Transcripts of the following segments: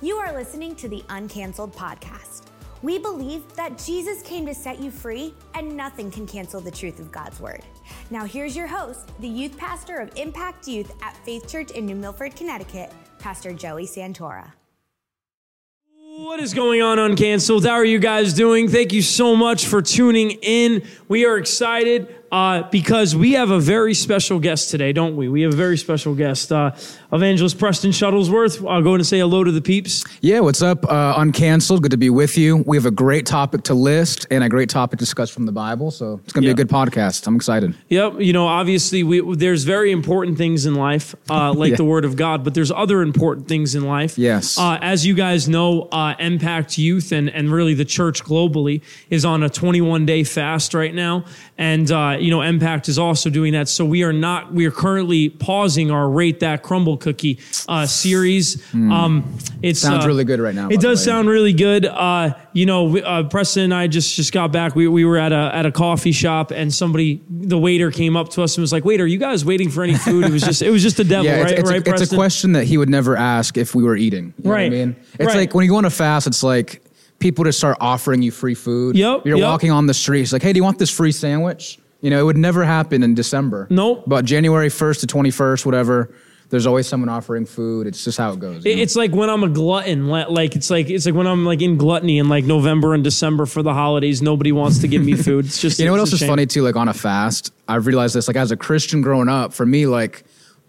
You are listening to the Uncanceled Podcast. We believe that Jesus came to set you free, and nothing can cancel the truth of God's Word. Now, here's your host, the youth pastor of Impact Youth at Faith Church in New Milford, Connecticut, Pastor Joey Santora. What is going on, Uncanceled? How are you guys doing? Thank you so much for tuning in. We are excited uh, because we have a very special guest today, don't we? We have a very special guest, uh, Evangelist Preston Shuttlesworth. I'll go and say hello to the peeps. Yeah, what's up? Uh, uncanceled. Good to be with you. We have a great topic to list and a great topic to discuss from the Bible. So it's going to Yeah. be a good podcast. I'm excited. Yep. You know, obviously, we, there's very important things in life, uh, like Yeah. the Word of God, but there's other important things in life. Yes. Uh, as you guys know, uh, Impact Youth and, and really the church globally is on a 21 day fast right now. And, uh, you know, Impact is also doing that. So we are not, we are currently pausing our Rate That Crumbl Cookie uh, series. Um, it's Hmm. Sounds uh, really good right now, It does sound really good. Uh, you know, uh, Preston and I just just got back. We, we were at a at a coffee shop, and somebody, the waiter, came up to us and was like, "Wait, are you guys waiting for any food?" It was just it was just the devil, Yeah, right? it's, it's, right, a, it's a question that he would never ask if we were eating. You know Right. what I mean? It's Right. like when you go on a fast, it's like people just start offering you free food. Yep, You're yep. walking on the streets like, hey, do you want this free sandwich? You know, it would never happen in December. Nope. But January 1st to 21st, whatever, there's always someone offering food. It's just how it goes. It- It's like when I'm a glutton. li- Like it's like it's like when I'm like in gluttony in like November and December for the holidays. Nobody wants to give me food. It's just You know what else is shame. funny too? Like on a fast, I've realized this. Like as a Christian growing up, for me, like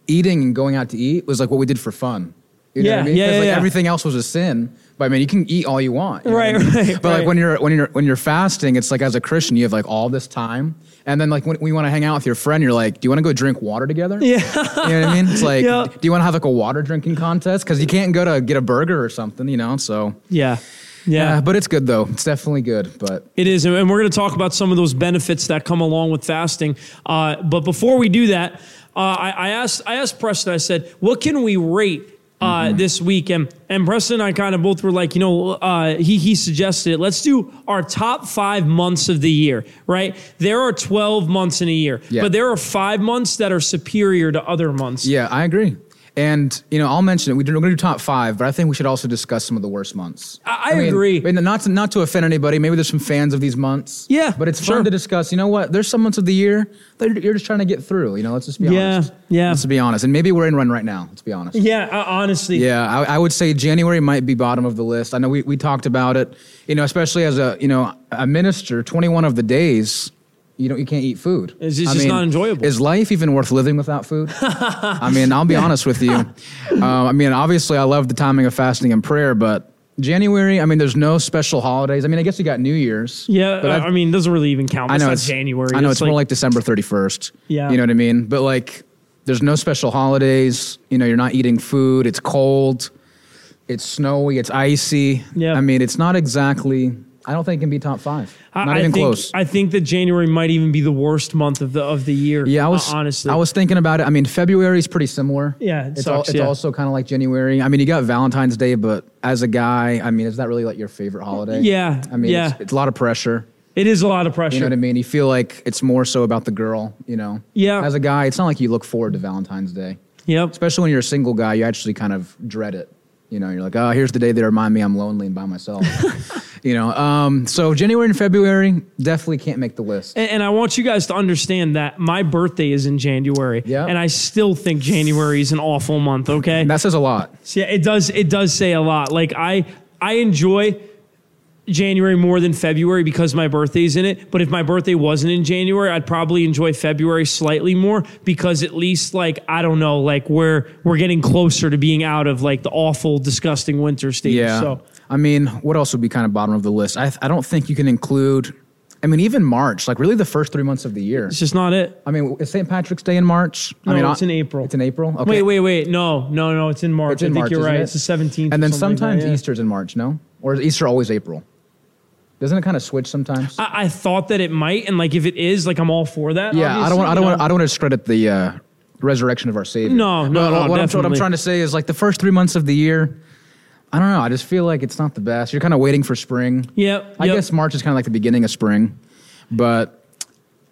eating and going out to eat was like what we did for fun. You know Yeah, what I mean? yeah, yeah, like yeah. everything else was a sin. But I mean, you can eat all you want. you Right, right, But right. like when you're when you're when you're fasting, it's like as a Christian, you have like all this time, and then like when, we want to hang out with your friend, you're like, do you want to go drink water together? Yeah. You know what I mean? It's like, Yeah. do you want to have like a water drinking contest? Because you can't go to get a burger or something, you know? So Yeah. Yeah. yeah, but it's good though. It's definitely good. But It is, and we're going to talk about some of those benefits that come along with fasting. Uh, but before we do that, uh, I, I asked I asked Preston. I said, "What can we rate uh, this week?" And and Preston and I kind of both were like, you know, uh, he he suggested it. Let's do our top five months of the year. Right? There are twelve months in a year, Yeah. but there are five months that are superior to other months. Yeah, I agree. And you know, I'll mention it. We We're going to do top five, but I think we should also discuss some of the worst months. I- I agree. I mean, not to not to offend anybody. Maybe there's some fans of these months. Yeah, but it's sure. fun to discuss. You know what? There's some months of the year that you're just trying to get through. You know, let's just be Yeah, honest. yeah. yeah. Let's be honest. And maybe we're in one right now. Let's be honest. Yeah, uh, honestly. Yeah, I, I would say January might be bottom of the list. I know we, we talked about it, you know, especially as a you know a minister. Twenty one of the days, you know, you can't eat food. It's just- I just not enjoyable. Is life even worth living without food? I mean, I'll be honest with you. Uh, I mean, obviously, I love the timing of fasting and prayer, but January, I mean, there's no special holidays. I mean, I guess you got New Year's. Yeah, but I've- I mean, it doesn't really even count. I know it's January. I know it's, more like December 31st. Yeah. You know what I mean? But like there's no special holidays, you know, you're not eating food, it's cold, it's snowy, it's icy. Yeah. I mean, it's not exactly I don't think it can be top 5. I- not I even think, close. I think that January might even be the worst month of the of the year. yeah, I uh, was honestly. I was thinking about it. I mean, February is pretty similar. Yeah, it it's sucks, it's yeah. also kind of like January. I mean, you got Valentine's Day, but as a guy, I mean, is that really like your favorite holiday? Yeah, I mean, yeah. it's, it's a lot of pressure. It is a lot of pressure. You know what I mean? You feel like it's more so about the girl, you know? Yeah. As a guy, it's not like you look forward to Valentine's Day. Yep. Especially when you're a single guy, you actually kind of dread it. You know, you're like, oh, here's the day they remind me I'm lonely and by myself. you know, um, so January and February definitely can't make the list. And, and I want you guys to understand that my birthday is in January. Yeah. And I still think January is an awful month. Okay. And that says a lot. So, yeah, it does. It does say a lot. Like I, I enjoy January more than February because my birthday's in it. But if my birthday wasn't in January, I'd probably enjoy February slightly more because at least like I don't know, like we're we're getting closer to being out of like the awful, disgusting winter stage. Yeah. So I mean, what else would be kind of bottom of the list? I, I don't think you can include, I mean, even March, like really the first three months of the year. it's just not it. I mean, is St. Patrick's Day in March? No, I mean, it's I- in April. It's in April? Okay. Wait, wait, wait. No, no, no. It's in March. It's in I think March, you're right. it? It's the 17th. And then like that, sometimes yeah. Easter's in March, no? Or is Easter always April? Doesn't it kind of switch sometimes? I, I thought that it might, and like if it is, like I'm all for that. yeah, I don't want. I don't want. I don't want to discredit the uh, resurrection of our Savior. No, no, But no, what, I'm, what I'm trying to say is like the first three months of the year. I don't know. I just feel like it's not the best. You're kind of waiting for spring. Yep, I yep. guess March is kind of like the beginning of spring, but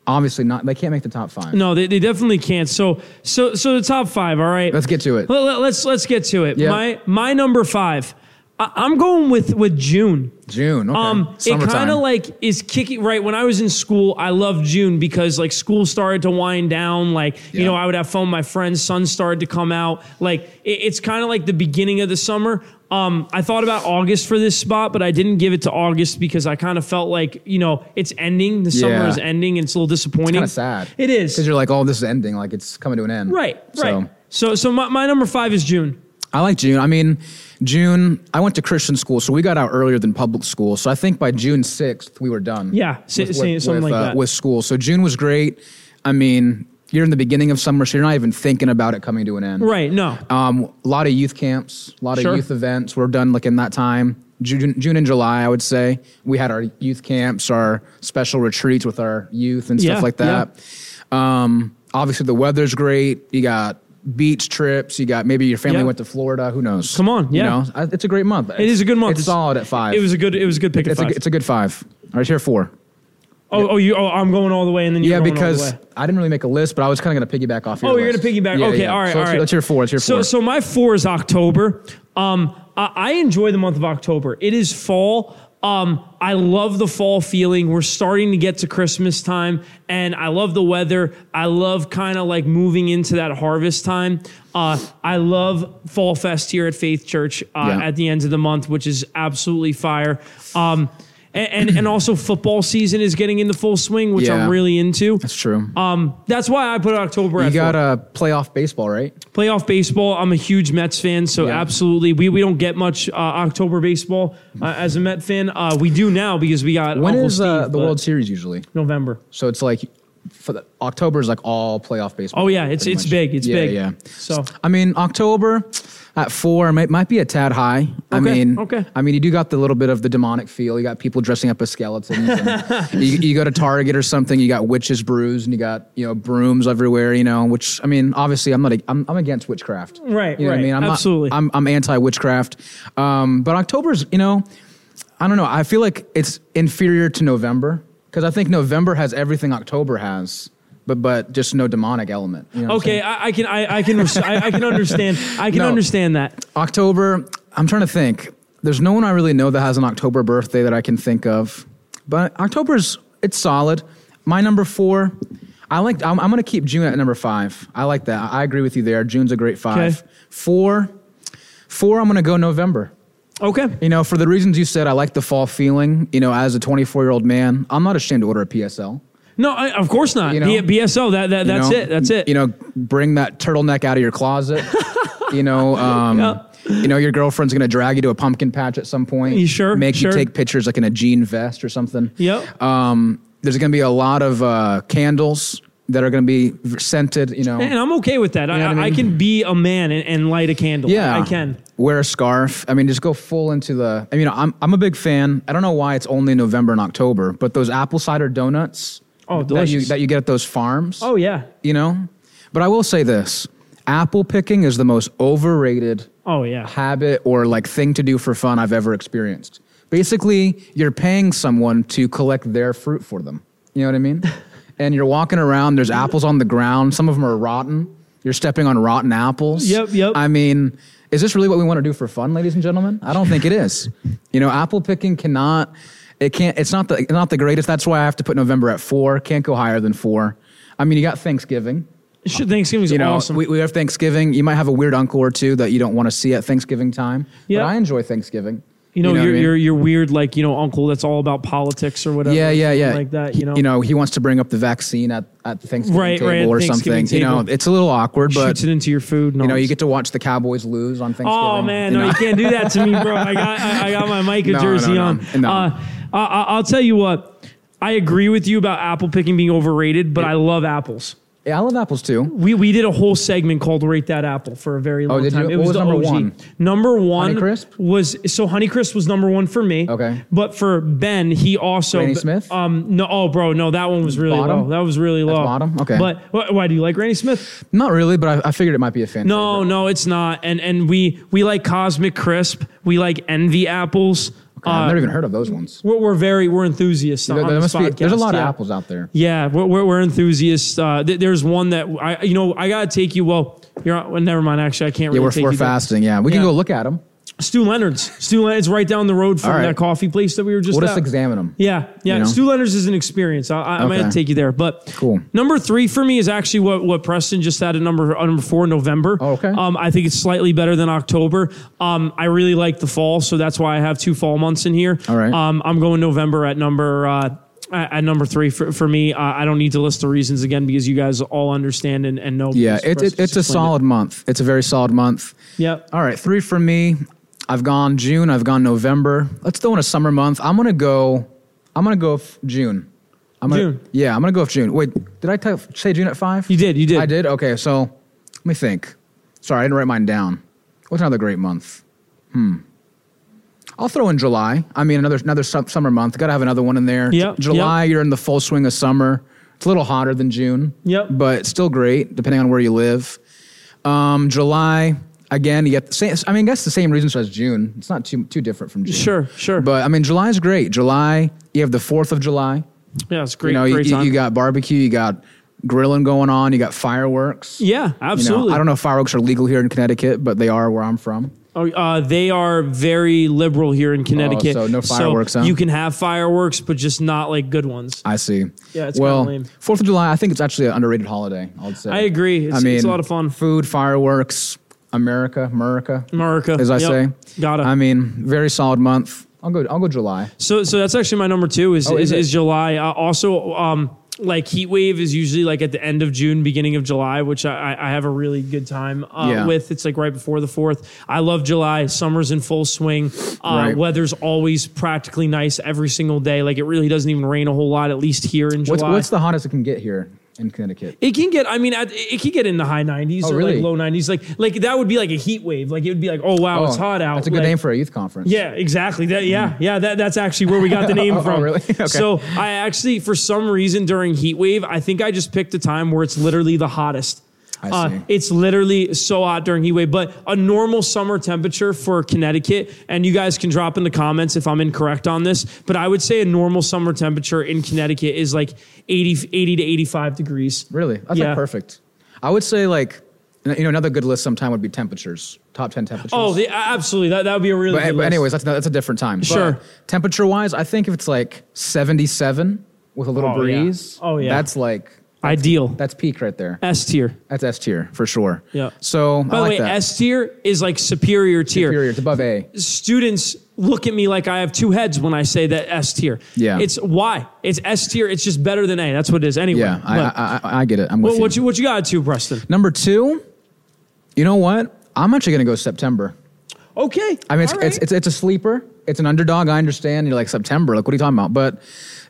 obviously not. They can't make the top five. No, they, they definitely can't. So so so the top five. All right. Let's get to it. Let, us let's let's get to it. Yeah. My my number five. I, I'm going with with June. June. Okay. Um, it kind of like is kicking right when I was in school. I loved June because like school started to wind down. Like you know, I would have fun with my friends. Sun started to come out. Like it, it's kind of like the beginning of the summer. Um, I thought about August for this spot, but I didn't give it to August because I kind of felt like you know it's ending. The summer Yeah. is ending, and it's a little disappointing. kind of sad. It is because you're like, oh, this is ending. Like it's coming to an end. right, So, right. So, so my, my number five is June. I like June. I mean, June. I went to Christian school, so we got out earlier than public school. So I think by June sixth we were done. Yeah, sa- sa- something like uh, that. with school. So June was great. I mean, you're in the beginning of summer, so you're not even thinking about it coming to an end. Right. No. Um, a lot of youth camps, a lot Sure. of youth events were done like in that time. June, June and July, I would say we had our youth camps, our special retreats with our youth and stuff Yeah, like that. Um, obviously, the weather's great. You got beach trips. You got maybe your family Yeah. went to Florida. Who knows? Come on, yeah. You know, I- it's a great month. It is a good month. It's, solid at five. It was a good. It was a good pick. It's a, five. it's a good five. All right, here four. oh, oh, you. Oh, I'm going all the way, and then you're Yeah, going because. I didn't really make a list, but I was kind of going to piggyback off your Oh, you're gonna piggyback. Yeah, okay, yeah. all right, So all right. let's hear four. Let's hear So, four. so my four is October. Um, I, I enjoy the month of October. It is fall. Um, I love the fall feeling. We're starting to get to Christmas time, and I love the weather. I love kind of like moving into that harvest time. Uh, I love Fall Fest here at Faith Church uh, Yeah. at the end of the month, which is absolutely fire. Um, and, and and also football season is getting into full swing, which Yeah. I'm really into. That's true. Um, that's why I put October. you at got four. a playoff baseball, right? playoff baseball. I'm a huge Mets fan, so Yeah. absolutely, we we don't get much uh, October baseball uh, as a Met fan. Uh, we do now because we got When Uncle is uh, Steve, the but World Series usually? November. So it's like for the October is like all playoff baseball. Oh yeah, it's pretty it's much. big. It's yeah, big. Yeah. So I mean, October at four might, might be a tad high. I mean, okay. I mean, you do got the little bit of the demonic feel. You got people dressing up as skeletons. you, you go to Target or something, you got witches brews, and you got you know brooms everywhere. You know, which I mean, obviously, I'm not. a- I'm, I'm against witchcraft. Right, You know what I mean? I'm not- Absolutely. I'm I'm anti witchcraft. Um, but October's, you know, I don't know. I feel like it's inferior to November because I think November has everything October has. But, but just no demonic element. You know okay. I, I can I, I can res- I, I can understand I can No. understand that. October, I'm trying to think. There's no one I really know that has an October birthday that I can think of. But October's it's solid. My number four, I like. I'm, I'm going to keep June at number five. I like that. I agree with you there. June's a great five. Okay. Four, four. I'm going to go November. Okay. You know, for the reasons you said, I like the fall feeling. You know, as a 24 year old man, I'm not ashamed to order a PSL. No, I, of course not. You know? B- BSO. That, that You that's know? it. That's it. You know, bring that turtleneck out of your closet. you know, um, Yeah. you know, your girlfriend's gonna drag you to a pumpkin patch at some point. You sure? Make Sure. you take pictures like in a jean vest or something. Yep. Um, there's gonna be a lot of uh, candles that are gonna be scented. You know. and I'm okay with that. I, know I I, I can be a man and, and light a candle. yeah, I can. wear a scarf. I mean, just go full into the. I mean, I'm I'm a big fan. I don't know why it's only November and October, but those apple cider donuts. Oh, that you, that you get at those farms. Oh yeah. you know. But I will say this: apple picking is the most overrated Oh yeah. habit or like thing to do for fun I've ever experienced. Basically, you're paying someone to collect their fruit for them. You know what I mean? and you're walking around. There's apples on the ground. Some of them are rotten. You're stepping on rotten apples. Yep, yep. I mean, is this really what we want to do for fun, ladies and gentlemen? I don't think it is. You know, apple picking cannot. It can't. It's not the not the greatest. That's why I have to put November at four. Can't go higher than four. I mean, you got Thanksgiving. Should Thanksgiving's You know, awesome. we, we have Thanksgiving. You might have a weird uncle or two that you don't want to see at Thanksgiving time. Yeah. But I enjoy Thanksgiving. you know, what I you're, mean? you're you're weird, like you know, uncle that's all about politics or whatever. yeah, yeah, yeah. like that. You know, you know, he wants to bring up the vaccine at, at Thanksgiving Right, table right, or Thanksgiving something. You know, it's a little awkward, but shoots it into your food. you know, you get to watch the Cowboys lose on Thanksgiving. Oh man, no, know? you can't do that to me, bro. I got I, I got my Micah No, jersey no, on. no, no. Uh, I, I- I'll tell you what. I agree with you about apple picking being overrated, but I love apples. Yeah, I love apples too. We we did a whole segment called "Rate That Apple" for a very long Oh, did you? time. It What was, the number one? Number one Honeycrisp? was so Honeycrisp was number one for me. Okay. but for Ben, he also Granny Smith? Um, no, oh, bro, no, that one was really Bottom? low. That was really low. bottom? Okay. But wh- why do you like Granny Smith? Not really, but I, I figured it might be a fan. No, no, it's not. And and we we like Cosmic Crisp. We like Envy apples. I've Uh, never even heard of those ones. we're, we're very we're enthusiasts There, on there this must be. There's a lot yeah. of apples out there. Yeah, we're, we're, we're enthusiasts. Uh, th- there's one that I, you know, I gotta take you. Well, you're well, never mind. Actually, I can't really Yeah, we're, take we're you there. fasting. Yeah, we can go look at them. Stew Leonard's. Stew Leonard's right down the road from All right. that coffee place that we were just We'll at. just examine them. Yeah, yeah. You know? Stew Leonard's is an experience. I, I, I might take you there. But Cool. Number three for me is actually what what Preston just had at number uh, number four, November. Oh, okay. Um, I think it's slightly better than October. Um, I really like the fall, so that's why I have two fall months in here. All right. Um, I'm going November at number. Uh, at number three for, for me, uh, I don't need to list the reasons again because you guys all understand and, and know. Yeah, it's it, it's a solid month. It's a very solid month. it. Yep. All right, three for me. I've gone June. I've gone November. Let's throw in a summer month. I'm gonna go. I'm gonna go June. I'm gonna, June. Yeah, I'm gonna go with June. Wait, did I t- say June at five? You did. You did. I did. Okay, so let me think. Sorry, I didn't write mine down. What's another great month? Hmm. I'll throw in July. I mean, another another su- summer month. Got to have another one in there. Yep, July, you're in the full swing of summer. It's a little hotter than June. Yep. But still great, depending on where you live. Um, July, again, you get the same. I mean, I guess the same reasons as June. It's not too too different from June. Sure, sure. But I mean, July is great. July, you have the Fourth of July. Yeah, it's great. you know, great you, you got barbecue, you got grilling going on, you got fireworks. yeah, You know, absolutely. I don't know if fireworks are legal here in Connecticut, but they are where I'm from. Oh, uh, they are very liberal here in Connecticut. Oh, so no fireworks, huh? You can have fireworks, but just not like good ones. I see. Yeah, it's well. Fourth of July, I think it's actually an underrated holiday. I would say. I agree. It's, I mean, it's a lot of fun. Food, fireworks, America, America, America, as I Yep. say. Got it. I mean, very solid month. I'll go. I'll go July. So, so that's actually my number two. Is Oh, is, is is July? Uh, also, um, like heat wave is usually like at the end of June, beginning of July, which I, I have a really good time uh, Yeah. with. It's like right before the fourth. I love July. Summer's in full swing. Uh, Right. Weather's always practically nice every single day. Like it really doesn't even rain a whole lot, at least here in What's July. what's the hottest it can get here in Connecticut? It can get. I mean, at- it can get in the high 90s Oh, or really? like low 90s. Like, like that would be like a heat wave. Like it would be like, oh wow, it's oh, hot out. That's a good Like, name for a youth conference. Yeah, exactly. That yeah, mm. yeah. That that's actually where we got the name oh, oh, from. really? Okay. So I actually, for some reason, during heat wave, I think I just picked a time where it's literally the hottest. I Uh, it's literally so hot during heat wave, but a normal summer temperature for Connecticut, and you guys can drop in the comments if I'm incorrect on this, but I would say a normal summer temperature in Connecticut is like 80, 80 to 85 degrees. Really? That's Yeah. like perfect. I would say like you know another good list sometime would be temperatures. Top ten temperatures. Oh, the, absolutely. That, that would be a really but, good but anyways, that's that's a different time. Sure. Temperature wise, I think if it's like seventy seven with a little Oh, yeah. breeze. Oh, yeah. That's like Ideal. that's peak right there. S tier. That's S tier for sure. Yeah. So By I the like way, that. S tier is like superior tier. Superior. It's above A. Students look at me like I have two heads when I say that S tier. Yeah. It's why it's S tier. It's just better than A. That's what it is. Anyway. Yeah, I, I, I, I get it. I'm with what, you. what you what you got to Preston? Number two, you know what? I'm actually gonna go September. Okay. I mean, it's, All it's, it's, it's a sleeper. It's an underdog. I understand. You're like September. Like, what are you talking about? But,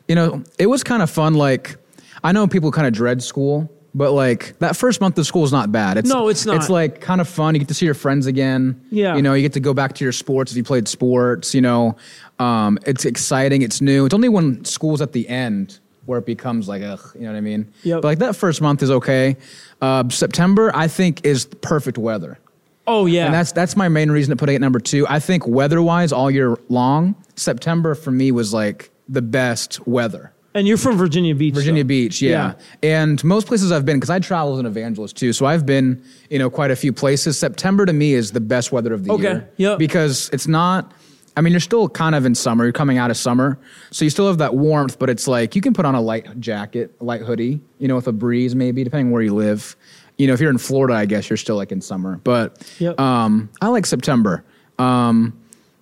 you know, it was kind of fun. Like, I know people kind of dread school, but like that first month of school is not bad. It's, No, it's not. It's like kind of fun. You get to see your friends again. Yeah. You know, you get to go back to your sports if you played sports. You know, um, it's exciting. It's new. It's only when school's at the end where it becomes like, ugh, you know what I mean? Yep. But like that first month is okay. Uh, September, I think, is perfect weather. oh yeah. And that's that's my main reason to put it at number two. I think weather wise, all year long, September for me was like the best weather. And you're from Virginia Beach. Virginia Beach, yeah. And most places I've been, because I travel as an evangelist too, so I've been, you know, quite a few places. September to me is the best weather of the Okay, year. yep. Because it's not. I mean, you're still kind of in summer. You're coming out of summer, so you still have that warmth. But it's like you can put on a light jacket, a light hoodie, you know, with a breeze maybe, depending where you live. You know, if you're in Florida, I guess you're still like in summer. But Yep. um, I like September. Um,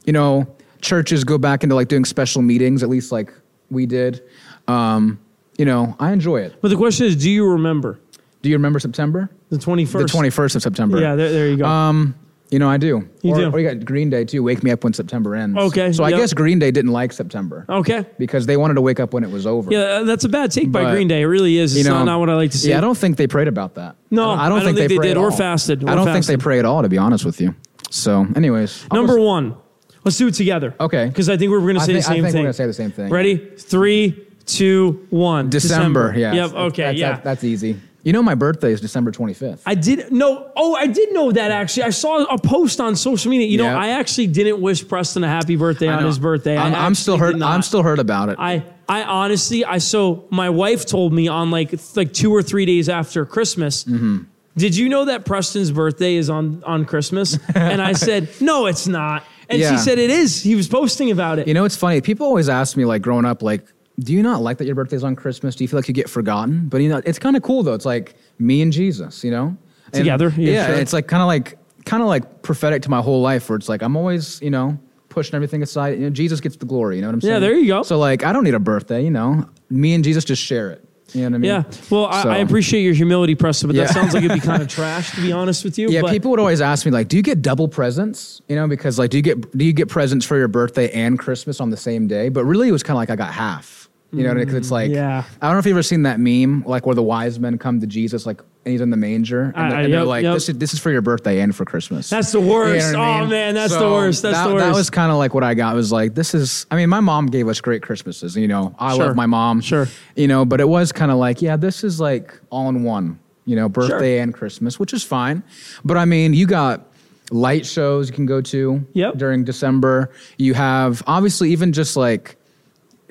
you know, churches go back into like doing special meetings, at least like we did. Um, you know, I enjoy it. But the question is, do you remember Do you remember September? the 21st? The 21st of September. Yeah, there, there you go. Um, you know, I do. You or, do. Or you got Green Day too. Wake me up when September ends. Okay, So I guess Green Day didn't like September okay. because they wanted to wake up when it was over. Yeah, uh, that's a bad take by Green Day. It really is. It's You know, not, not what I like to see. Yeah, I don't think they prayed about that. No, I don't, I don't think they pray did or fasted or I don't think they pray at all, to be honest with you. So, anyways, Number one. Let's do it together. Okay. Because I think we're going to say think, the same I think thing. we're gonna say the same thing. Ready? Three, two, one. December. Yeah. Yep. Okay. That's, yeah. That's, that's easy. You know, my birthday is December 25th. I did know. Oh, I did know that actually. I saw a post on social media. You know, Yeah. I actually didn't wish Preston a happy birthday on his birthday. I'm, I'm still hurt. I'm still hurt about it. I I honestly I so my wife told me on like like two or three days after Christmas. Mm-hmm. Did you know that Preston's birthday is on on Christmas? and I said, no, it's not. And Yeah. she said it is. He was posting about it. You know, it's funny. People always ask me, like, growing up, like, do you not like that your birthday's on Christmas? Do you feel like you get forgotten? But you know, it's kind of cool though. It's like me and Jesus, you know, And- Together? Yeah, Yeah, sure. it's like kind of like kind of like prophetic to my whole life, where it's like I'm always, you know, pushing everything aside. You know, Jesus gets the glory. You know what I'm saying? Yeah, there you go. So like, I don't need a birthday. You know, me and Jesus just share it. You know what I mean? yeah. Well, I, So- I appreciate your humility, Preston, but that sounds like it'd be kind of trash, to be honest with you. Yeah, but people would always ask me like, "Do you get double presents?" You know, because like, do you get do you get presents for your birthday and Christmas on the same day? But really, it was kind of like I got half. You know, because it's like, Mm, yeah. I don't know if you've ever seen that meme, like where the wise men come to Jesus, like, and he's in the manger, and, I- they're, I- and they're like, yep. "This is this is for your birthday and for Christmas." That's the You know worst. what I Oh mean? man, that's the worst. That's that, the worst. That was kind of like what I got. Was like, this is. I mean, my mom gave us great Christmases. You know, I Sure. love my mom. Sure. You know, but it was kind of like, yeah, this is like all in one. You know, birthday and Christmas, which is fine. But I mean, you got light shows you can go to Yep. during December. You have obviously even just like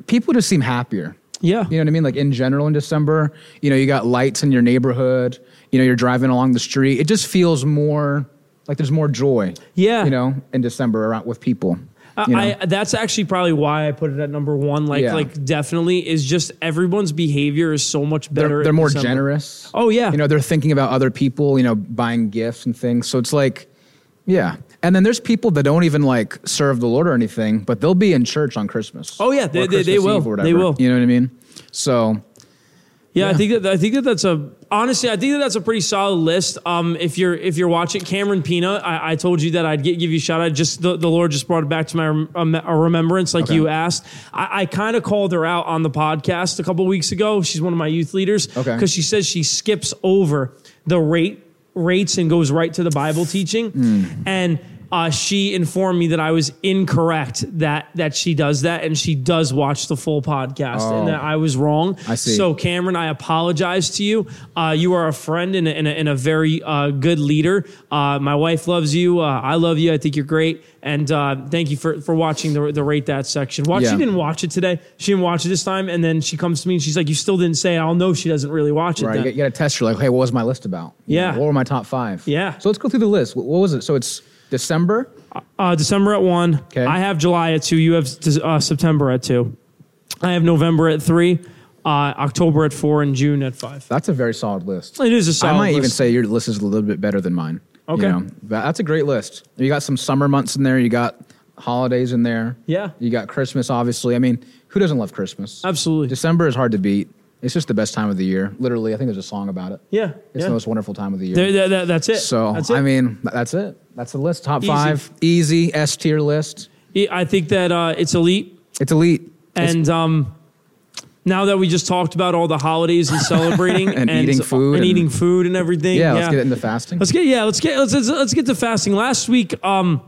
people just seem happier. yeah. You know what I mean? Like in general in December, you know, you got lights in your neighborhood, you know, you're driving along the street. It just feels more like there's more joy. Yeah. You know, in December around with people. Uh, you know? I, that's actually probably why I put it at number one. Like, Yeah. like definitely is just everyone's behavior is so much better. they're, they're more December. generous. Oh yeah, You know, they're thinking about other people, you know, buying gifts and things. So it's like, yeah. And then there's people that don't even like serve the Lord or anything, but they'll be in church on Christmas. Oh, yeah, they- they- they will. Eve or They will. You know what I mean? So Yeah, I think that I think that that's a honestly I think that that's a pretty solid list. Um, if you're if you're watching Cameron Pina, I, I told you that I'd get, give you a shout out. Just the, the Lord just brought it back to my um, a remembrance, like Okay. you asked. I, I kind of called her out on the podcast a couple weeks ago. She's one of my youth leaders Okay. because she says she skips over the rate rates and goes right to the Bible teaching, Hmm. and. Uh, she informed me that I was incorrect that that she does that and she does watch the full podcast Oh. and that I was wrong. I see. So Cameron, I apologize to you. Uh, you are a friend and a, and a, and a very uh, good leader. Uh, my wife loves you. Uh, I love you. I think you're great. And uh, thank you for, for watching the, the rate that section. Watch. Yeah. She didn't watch it today. She didn't watch it this time. And then she comes to me and she's like, "You still didn't say it." I'll know she doesn't really watch it. Right, then. got, you got to test her like, hey, what was my list about? You Yeah. know, what were my top five? Yeah. So let's go through the list. What was it? So it's December. Uh, December at one. Okay. I have July at two. You have uh, September at two. I have November at three. Uh, October at four and June at five. That's a very solid list. It is a solid I might even say your list is a little bit better than mine. you Okay. know. But that's a great list. You got some summer months in there. You got holidays in there. Yeah. You got Christmas, obviously. I mean, who doesn't love Christmas? Absolutely. December is hard to beat. It's just the best time of the year. Literally, I think there's a song about it. Yeah. It's yeah. the most wonderful time of the year. There, there- there- that's it. so, that's it. I mean, that's it. That's the list. Top Easy. five. Easy. S tier list. I think that uh, it's elite. It's elite. It's- And um, now that we just talked about all the holidays and celebrating And eating food and, and- eating food and everything, yeah, let's get into fasting. Let's get yeah, let's get let's let's, let's get to fasting. Last week, um,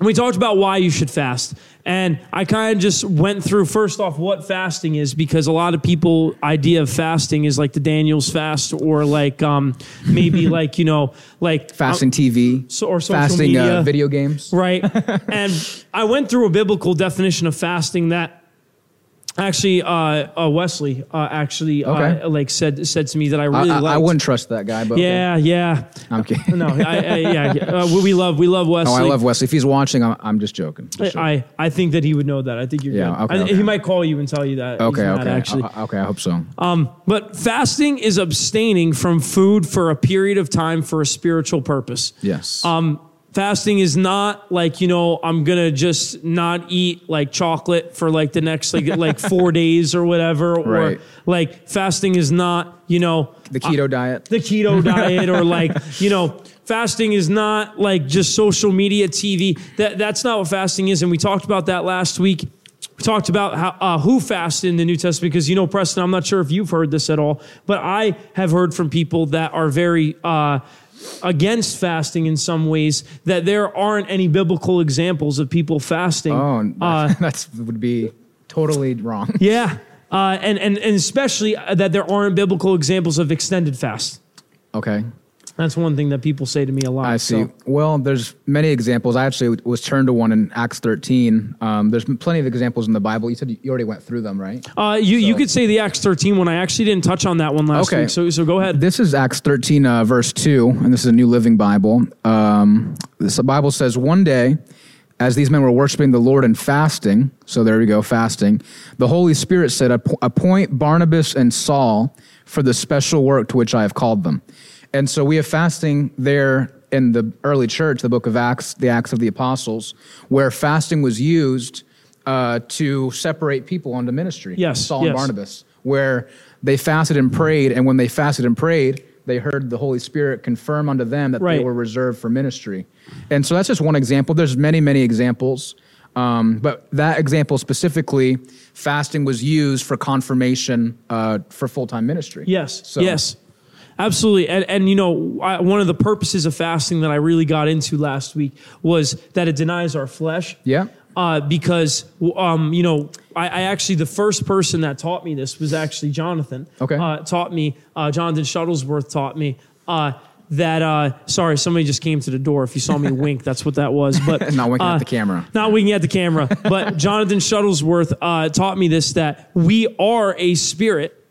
we talked about why you should fast, and I kind of just went through first off what fasting is because a lot of people idea of fasting is like the Daniel's fast or like um maybe like you know like fasting TV. so- or social fasting media. Uh, video games. right? and I went through a biblical definition of fasting that actually uh, uh, Wesley uh, actually Okay. uh, like said said to me that I I, really I, liked. I wouldn't trust that guy, but okay. Yeah, yeah. I'm kidding. No, I, I, yeah. yeah. Uh, we- love we love Wesley. Oh, I love Wesley. If he's watching, I'm, I'm just joking. Just joking. I, I think that he would know that. I think you're Yeah, okay, I, okay. He might call you and tell you that. okay, okay, Actually, Uh, okay. I hope so. um, but fasting is abstaining from food for a period of time for a spiritual purpose. yes. Um, fasting is not like you know I'm gonna just not eat like chocolate for like the next like like four days or whatever, or Right. like fasting is not you know the keto diet. the keto diet or like you know fasting is not like just social media tv that that's not what fasting is and we talked about that last week we talked about how uh, who fasted in the new testament because you know preston i'm not sure if you've heard this at all but i have heard from people that are very uh, against fasting in some ways that there aren't any biblical examples of people fasting Oh, uh, that would be totally wrong. yeah uh, and, and, and especially that there aren't biblical examples of extended fast Okay. That's one thing that people say to me a lot I see. so- Well, there's many examples. I actually was turned to one in Acts 13. Um, there's plenty of examples in the Bible. You said you already went through them, right? Uh, you you could say the Acts 13 one. I actually didn't touch on that one last Okay. week. So so go ahead. This is Acts 13, uh, verse 2, and this is a New Living Bible. Um, this the Bible says, One day as these men were worshiping the Lord and fasting, so there we go, fasting, the Holy Spirit said, Appoint Barnabas and Saul for the special work to which I have called them. And so we have fasting there in the early church, the book of Acts, the Acts of the Apostles, where fasting was used uh, to separate people onto ministry. Yes. Saul yes. and Barnabas, where they fasted and prayed, and when they fasted and prayed, they heard the Holy Spirit confirm unto them that Right. they were reserved for ministry. And so that's just one example. There's many, many examples. Um, but that example specifically, fasting was used for confirmation uh, for full time ministry. Yes. So- Yes. Absolutely. And, and you know, I, one of the purposes of fasting that I really got into last week was that it denies our flesh. Yeah. Uh, because, um, you know, I, I actually, the first person that taught me this was actually Jonathan. Okay. Uh, taught me, uh, Jonathan Shuttlesworth taught me uh, that, uh, sorry, somebody just came to the door. If you saw me wink, that's what that was. But Not winking at uh, the camera. Not winking at the camera. But Jonathan Shuttlesworth uh, taught me this that we are a spirit,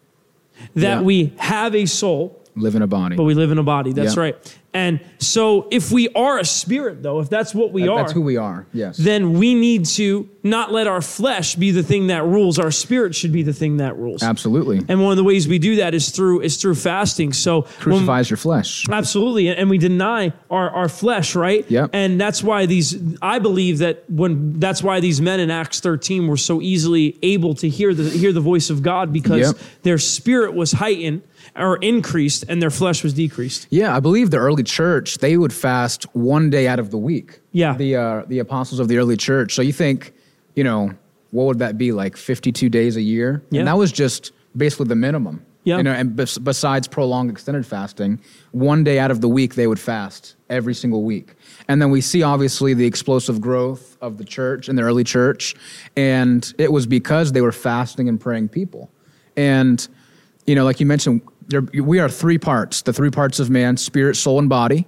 that Yeah. we have a soul, Live in a body. but we live in a body. That's Yeah. right. And so, if we are a spirit, though, if that's what we That- are, That's who we are. Yes. then we need to not let our flesh be the thing that rules. Our spirit should be the thing that rules. Absolutely. And one of the ways we do that is through is through fasting. So when- Crucifies your flesh. Absolutely, and and we deny our, our flesh, right? Yep. And that's why these. I believe that when that's why these men in Acts 13 were so easily able to hear the hear the voice of God because Yep. their spirit was heightened or increased, and their flesh was decreased. Yeah, I believe the early church they would fast one day out of the week. Yeah. the uh, the apostles of the early church. So you think, you know, what would that be like? Fifty two days a year, Yeah. and that was just basically the minimum. Yeah. you know, and bes- besides prolonged extended fasting, one day out of the week they would fast every single week. And then we see obviously the explosive growth of the church in the early church, and it was because they were fasting and praying people. And you know, like you mentioned, there, we are three parts the three parts of man spirit, soul, and body.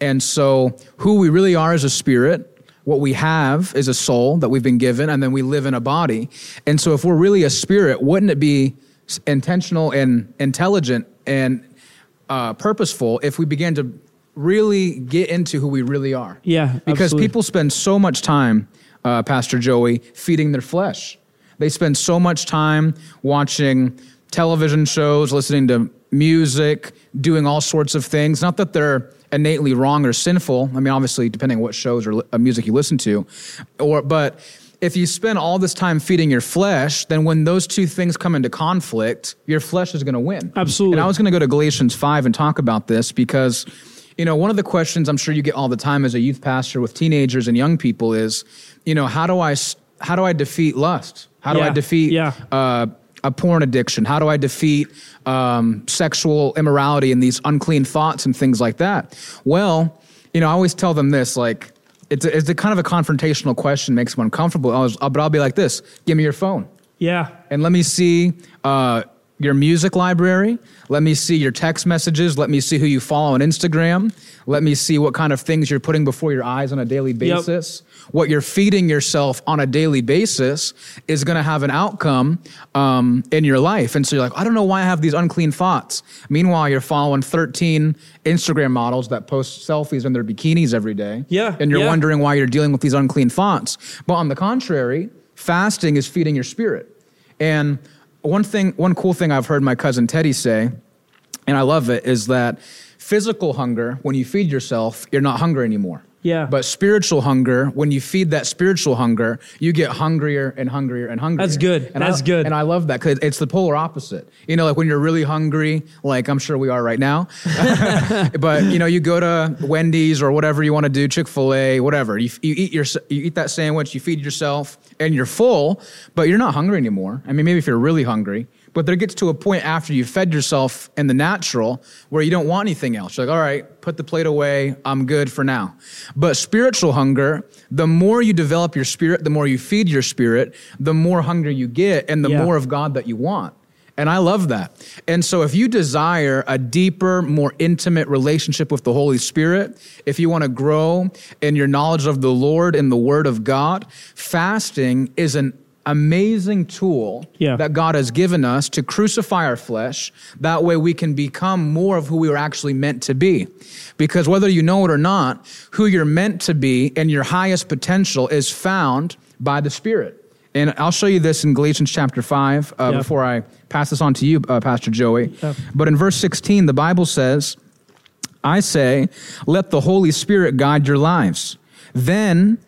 And so, who we really are is a spirit, what we have is a soul that we've been given, and then we live in a body. And so, if we're really a spirit, wouldn't it be intentional and intelligent and uh, purposeful if we began to really get into who we really are? Yeah, Because absolutely. people spend so much time, uh, Pastor Joey, feeding their flesh. They spend so much time watching television shows, listening to music, doing all sorts of things. Not that they're innately wrong or sinful. I mean, obviously, depending on what shows or li- uh, music you listen to, or but if you spend all this time feeding your flesh, then when those two things come into conflict, your flesh is going to win. Absolutely. And I was going to go to Galatians 5 and talk about this because, you know, one of the questions I'm sure you get all the time as a youth pastor with teenagers and young people is, you know, how do I how do I defeat lust? How do I defeat Yeah. uh, a porn addiction? How do I defeat um, sexual immorality and these unclean thoughts and things like that? Well, you know, I always tell them this, like, it's a, it's a kind of a confrontational question, makes them uncomfortable. I was, but I'll be like this: Give me your phone Yeah. and let me see uh, your music library. Let me see your text messages. Let me see who you follow on Instagram. Let me see what kind of things you're putting before your eyes on a daily basis. What you're feeding yourself on a daily basis is going to have an outcome um, in your life. And so you're like, I don't know why I have these unclean thoughts. Meanwhile, you're following 13 Instagram models that post selfies in their bikinis every day. Yeah, And you're yeah. wondering why you're dealing with these unclean thoughts. But on the contrary, fasting is feeding your spirit. And one thing, one cool thing I've heard my cousin Teddy say, and I love it, is that physical hunger, when you feed yourself, you're not hungry anymore. Yeah. But spiritual hunger, when you feed that spiritual hunger, you get hungrier and hungrier and hungrier. That's good. And That's I, good. And I love that because it's the polar opposite. You know, like when you're really hungry, like I'm sure we are right now. but you know, you go to Wendy's or whatever you want to do, Chick Fil A, whatever. You, you eat your you eat that sandwich, you feed yourself, and you're full, but you're not hungry anymore. I mean, maybe if you're really hungry, but there gets to a point after you've fed yourself in the natural where you don't want anything else. You're like, all right, put the plate away. I'm good for now. But spiritual hunger, the more you develop your spirit, the more you feed your spirit, the more hunger you get, and the Yeah. more of God that you want. And I love that. And so, if you desire a deeper, more intimate relationship with the Holy Spirit, if you want to grow in your knowledge of the Lord and the Word of God, fasting is an amazing tool Yeah. that God has given us to crucify our flesh. That way we can become more of who we were actually meant to be. Because whether you know it or not, who you're meant to be and your highest potential is found by the Spirit. And I'll show you this in Galatians chapter 5 uh, Yeah. before I pass this on to you, uh, Pastor Joey. Yeah. But in verse 16, the Bible says, I say, let the Holy Spirit guide your lives. Then,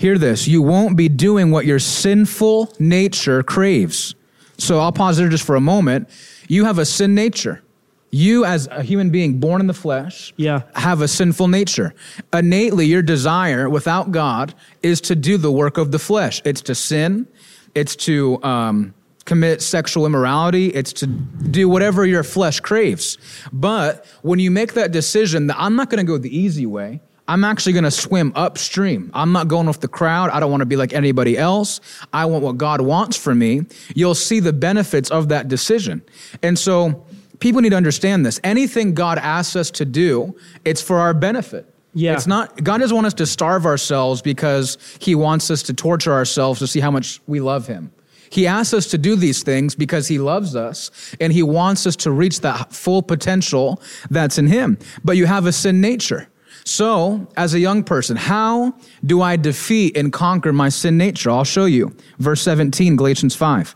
hear this, you won't be doing what your sinful nature craves. So I'll pause there just for a moment. You have a sin nature. You, as a human being born in the flesh, Yeah. have a sinful nature. Innately, your desire without God is to do the work of the flesh. It's to sin, it's to um, commit sexual immorality, it's to do whatever your flesh craves. But when you make that decision that I'm not going to go the easy way, I'm actually going to swim upstream. I'm not going with the crowd. I don't want to be like anybody else. I want what God wants for me. You'll see the benefits of that decision. And so, people need to understand this. Anything God asks us to do, it's for our benefit. Yeah. It's not, God doesn't want us to starve ourselves because He wants us to torture ourselves to see how much we love Him. He asks us to do these things because He loves us and He wants us to reach that full potential that's in Him. But you have a sin nature. So, as a young person, how do I defeat and conquer my sin nature? I'll show you. Verse 17, Galatians 5.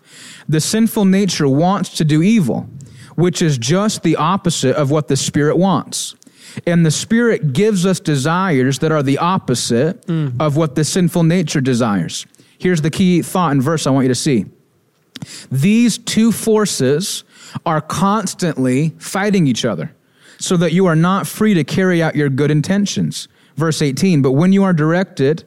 The sinful nature wants to do evil, which is just the opposite of what the Spirit wants. And the Spirit gives us desires that are the opposite of what the sinful nature desires. Here's the key thought and verse I want you to see. These two forces are constantly fighting each other so that you are not free to carry out your good intentions. Verse 18, but when you are directed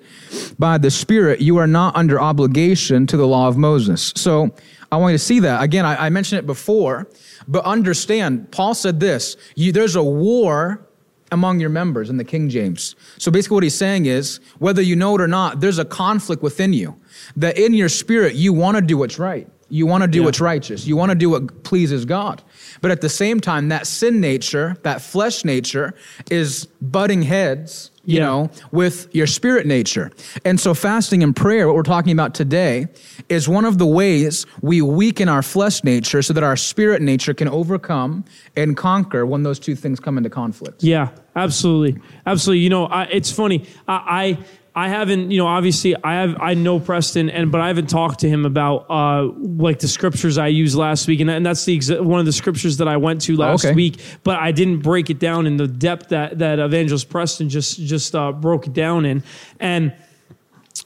by the Spirit, you are not under obligation to the law of Moses. So I want you to see that. Again, I, I mentioned it before, but understand, Paul said this you, there's a war among your members in the King James. So basically, what he's saying is whether you know it or not, there's a conflict within you that in your spirit, you want to do what's right. You want to do Yeah. what's righteous. You want to do what pleases God. But at the same time, that sin nature, that flesh nature, is butting heads, you Yeah. know, with your spirit nature. And so, fasting and prayer, what we're talking about today, is one of the ways we weaken our flesh nature so that our spirit nature can overcome and conquer when those two things come into conflict. Yeah, absolutely, absolutely. You know, I, it's funny. I, I I haven't, you know, obviously I have I know Preston, and but I haven't talked to him about uh like the scriptures I used last week, and, and that's the exa- one of the scriptures that I went to last okay. week. But I didn't break it down in the depth that that Evangelist Preston just just uh, broke it down in, and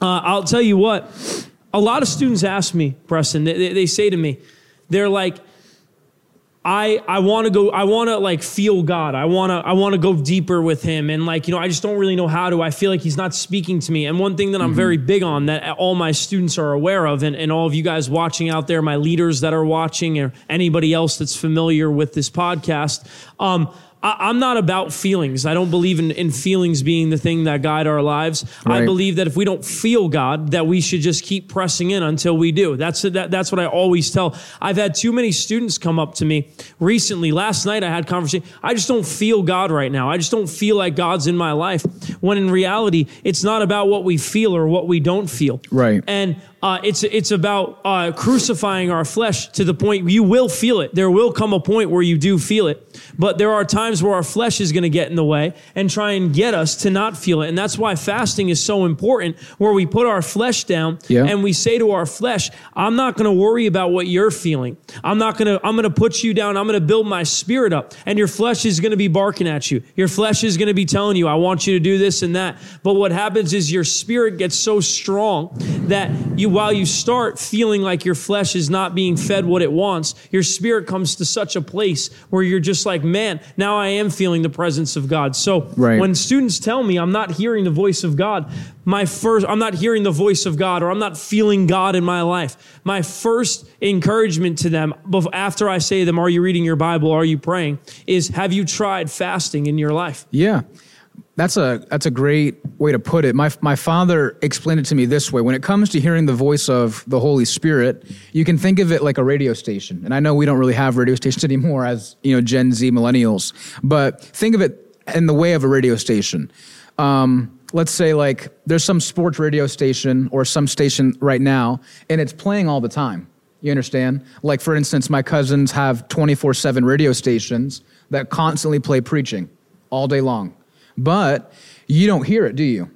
uh, I'll tell you what. A lot of students ask me, Preston. They, they, they say to me, they're like, I I want to go I want to like feel God. I want to I want to go deeper with him and like you know I just don't really know how to. I feel like he's not speaking to me. And one thing that I'm very big on that all my students are aware of and, and all of you guys watching out there, my leaders that are watching or anybody else that's familiar with this podcast, um I, I'm not about feelings. I don't believe in, in feelings being the thing that guide our lives. I believe that if we don't feel God, that we should just keep pressing in until we do. That's that, that's what I always tell. I've had too many students come up to me recently. Last night I had conversation. I just don't feel God right now. I just don't feel like God's in my life. When in reality, it's not about what we feel or what we don't feel. Right. And uh, it's it's about uh, crucifying our flesh to the point you will feel it. There will come a point where you do feel it, but there are times where our flesh is going to get in the way and try and get us to not feel it. And that's why fasting is so important, where we put our flesh down Yeah. and we say to our flesh, "I'm not going to worry about what you're feeling. I'm not going to. I'm going to put you down. I'm going to build my spirit up." And your flesh is going to be barking at you. Your flesh is going to be telling you, "I want you to do this and that." But what happens is your spirit gets so strong that you, while you start feeling like your flesh is not being fed what it wants, your spirit comes to such a place where you're just like, "Man, now I am feeling the presence of God." So Right. when students tell me I'm not hearing the voice of God, my first I'm not hearing the voice of God or I'm not feeling God in my life. My first encouragement to them after I say to them, "Are you reading your Bible? Are you praying?" is have you tried fasting in your life? Yeah. That's a that's a great way to put it. My my father explained it to me this way. When it comes to hearing the voice of the Holy Spirit, you can think of it like a radio station. And I know we don't really have radio stations anymore as, you know, Gen Z millennials, but think of it in the way of a radio station. Um, let's say like there's some sports radio station or some station right now and it's playing all the time you understand like for instance my cousins have 24-7 radio stations that constantly play preaching all day long but you don't hear it do you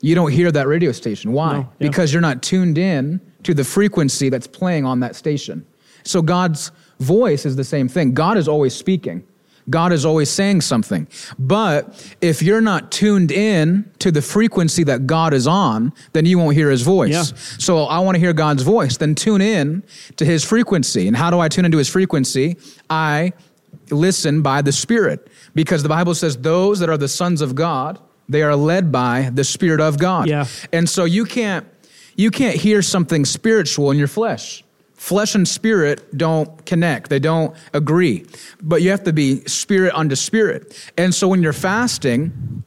you don't hear that radio station why No, yeah. because you're not tuned in to the frequency that's playing on that station so god's voice is the same thing god is always speaking God is always saying something. But if you're not tuned in to the frequency that God is on, then you won't hear his voice. Yeah. So I want to hear God's voice. Then tune in to his frequency. And how do I tune into his frequency? I listen by the Spirit. Because the Bible says those that are the sons of God, they are led by the Spirit of God. Yeah. And so you can't you can't hear something spiritual in your flesh. Flesh and spirit don't connect. They don't agree. But you have to be spirit unto spirit. And so when you're fasting,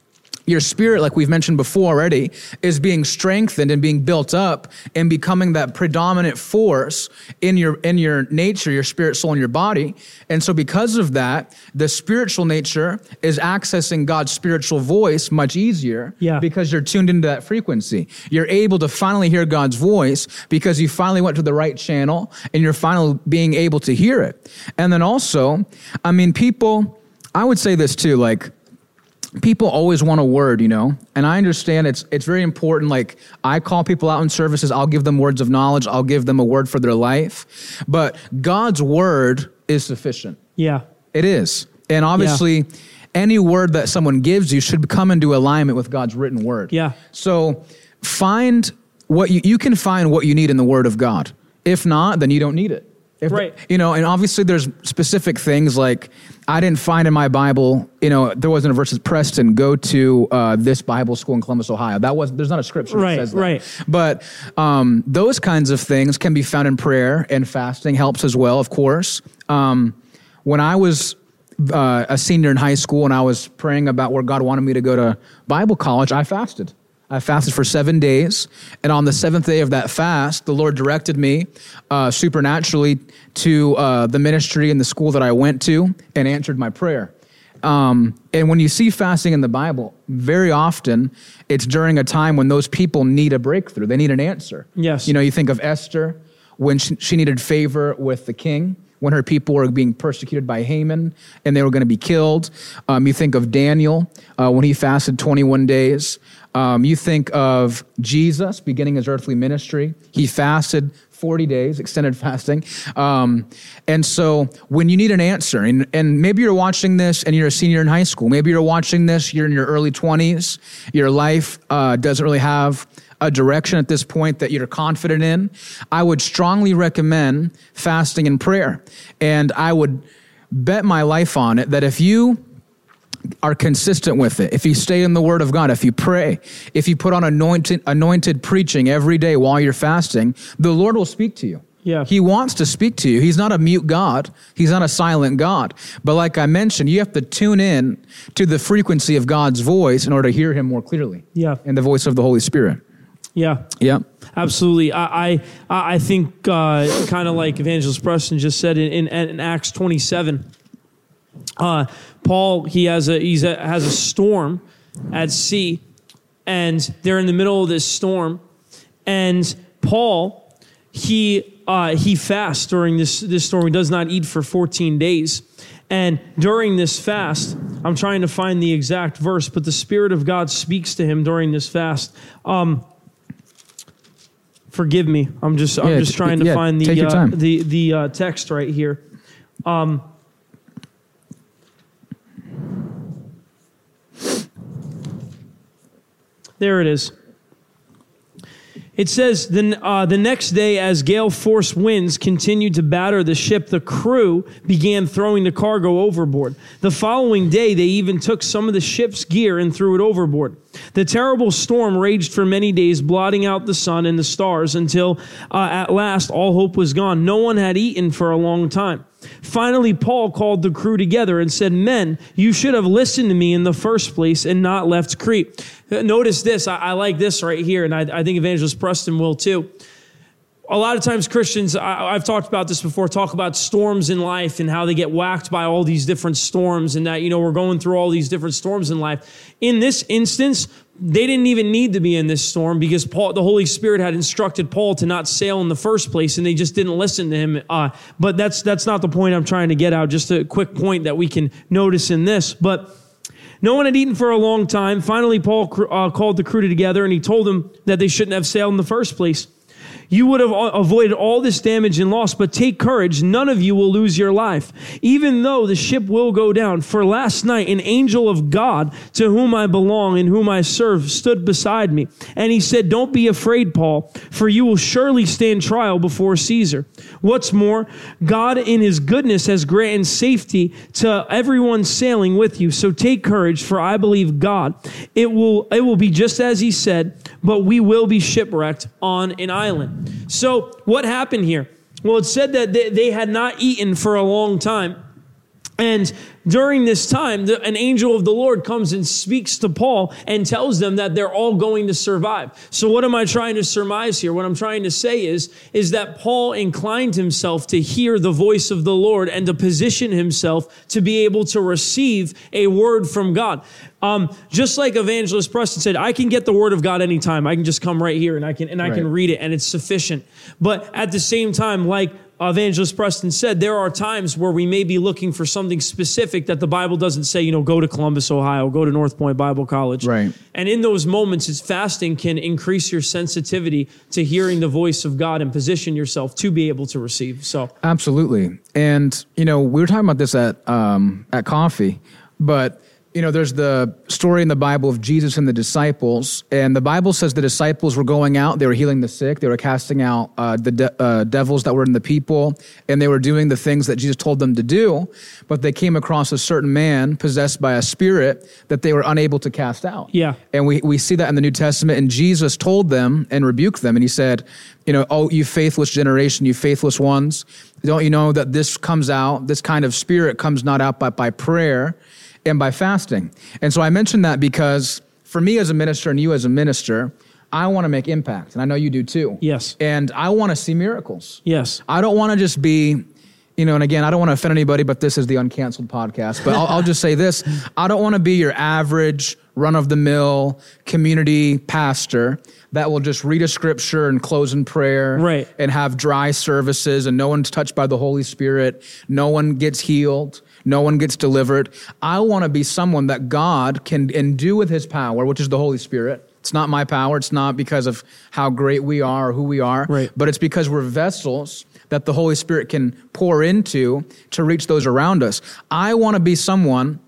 your spirit, like we've mentioned before already, is being strengthened and being built up and becoming that predominant force in your in your nature, your spirit, soul, and your body. And so because of that, the spiritual nature is accessing God's spiritual voice much easier Yeah. because you're tuned into that frequency. You're able to finally hear God's voice because you finally went to the right channel and you're finally being able to hear it. And then also, I mean, people, I would say this too, like, people always want a word, you know, and I understand it's it's very important. Like I call people out in services, I'll give them words of knowledge, I'll give them a word for their life, but God's word is sufficient. Yeah. It is, and obviously, any word that someone gives you should come into alignment with God's written word. Yeah. So find what you you can find what you need in the Word of God. If not, then you don't need it. If, Right. You know, and obviously there's specific things like I didn't find in my Bible. You know, there wasn't a verse that Preston go to uh, this Bible school in Columbus, Ohio. That was there's not a scripture Right, that says that. right. But um, those kinds of things can be found in prayer and fasting helps as well, of course. Um, when I was uh, a senior in high school and I was praying about where God wanted me to go to Bible college, I fasted. I fasted for seven days. And on the seventh day of that fast, the Lord directed me uh, supernaturally to uh, the ministry and the school that I went to and answered my prayer. Um, and when you see fasting in the Bible, very often it's during a time when those people need a breakthrough. They need an answer. Yes. You know, you think of Esther when she, she needed favor with the king, when her people were being persecuted by Haman and they were going to be killed. Um, you think of Daniel uh, when he fasted 21 days. Um, you think of Jesus beginning his earthly ministry. He fasted 40 days, extended fasting. Um, and so when you need an answer, and, and maybe you're watching this and you're a senior in high school, maybe you're watching this, you're in your early 20s, your life uh, doesn't really have a direction at this point that you're confident in, I would strongly recommend fasting and prayer. And I would bet my life on it that if you are consistent with it, if you stay in the Word of God, if you pray, if you put on anointed, anointed preaching every day while you're fasting, the Lord will speak to you. Yeah. He wants to speak to you. He's not a mute God. He's not a silent God. But like I mentioned, you have to tune in to the frequency of God's voice in order to hear him more clearly. Yeah. And the voice of the Holy Spirit. Yeah. Yeah. Absolutely. I I, I think uh, kind of like Evangelist Preston just said in, in, in Acts 27, uh, Paul he has a he's a, has a storm at sea, and they're in the middle of this storm, and Paul he uh, he fasts during this this storm. He does not eat for 14 days. And during this fast, I'm trying to find the exact verse, but the Spirit of God speaks to him during this fast. Um, forgive me. I'm just I'm Yeah, just trying to yeah, find the uh, the the uh, text right here. Um, there it is. It says the, uh, the next day, as gale force winds continued to batter the ship, the crew began throwing the cargo overboard. The following day, they even took some of the ship's gear and threw it overboard. The terrible storm raged for many days, blotting out the sun and the stars until uh, at last all hope was gone. No one had eaten for a long time. Finally, Paul called the crew together and said, Men, you should have listened to me in the first place and not left Crete. Uh, Notice this. I, I like this right here, and I, I think Evangelist Preston will too. A lot of times, Christians, I, I've talked about this before, talk about storms in life and how they get whacked by all these different storms, and that, you know, we're going through all these different storms in life. In this instance, they didn't even need to be in this storm because Paul, the Holy Spirit had instructed Paul to not sail in the first place, and they just didn't listen to him. Uh, but that's that's not the point I'm trying to get out. Just a quick point that we can notice in this. But no one had eaten for a long time. Finally, Paul uh, called the crew together, and he told them that they shouldn't have sailed in the first place you would have avoided all this damage and loss, but take courage. None of you will lose your life, even though the ship will go down. For last night, an angel of God to whom I belong and whom I serve stood beside me. And he said, Don't be afraid, Paul, for you will surely stand trial before Caesar. What's more, God in his goodness has granted safety to everyone sailing with you. So take courage, for I believe God. It will, it will be just as he said, but we will be shipwrecked on an island. So, what happened here? Well, it said that they, had not eaten for a long time. And during this time, the, an angel of the Lord comes and speaks to Paul and tells them that they're all going to survive. So what am I trying to surmise here? What I'm trying to say is, is that Paul inclined himself to hear the voice of the Lord and to position himself to be able to receive a word from God. Um, just like Evangelist Preston said, I can get the word of God anytime. I can just come right here and I can and I right. can read it and it's sufficient. But at the same time, like Evangelist Preston said, there are times where we may be looking for something specific that the Bible doesn't say, you know, go to Columbus, Ohio, go to North Point Bible College. Right. And in those moments, it's fasting can increase your sensitivity to hearing the voice of God and position yourself to be able to receive. So absolutely. And, you know, we were talking about this at um, at coffee, but you know, there's the story in the Bible of Jesus and the disciples, and the Bible says the disciples were going out, they were healing the sick, they were casting out uh, the de- uh, devils that were in the people, and they were doing the things that Jesus told them to do, but they came across a certain man possessed by a spirit that they were unable to cast out. Yeah. And we, we see that in the New Testament, and Jesus told them and rebuked them, and he said, you know, oh, you faithless generation, you faithless ones, don't you know that this comes out, this kind of spirit comes not out but by prayer and by fasting. And so I mentioned that because for me as a minister and you as a minister, I want to make impact. And I know you do too. Yes. And I want to see miracles. Yes. I don't want to just be, you know, and again, I don't want to offend anybody, but this is the uncanceled podcast. But I'll, I'll just say this I don't want to be your average, run of the mill community pastor that will just read a scripture and close in prayer right. and have dry services and no one's touched by the Holy Spirit, no one gets healed no one gets delivered. I want to be someone that God can and do with his power, which is the Holy Spirit. It's not my power. It's not because of how great we are or who we are, right. but it's because we're vessels that the Holy Spirit can pour into to reach those around us. I want to be someone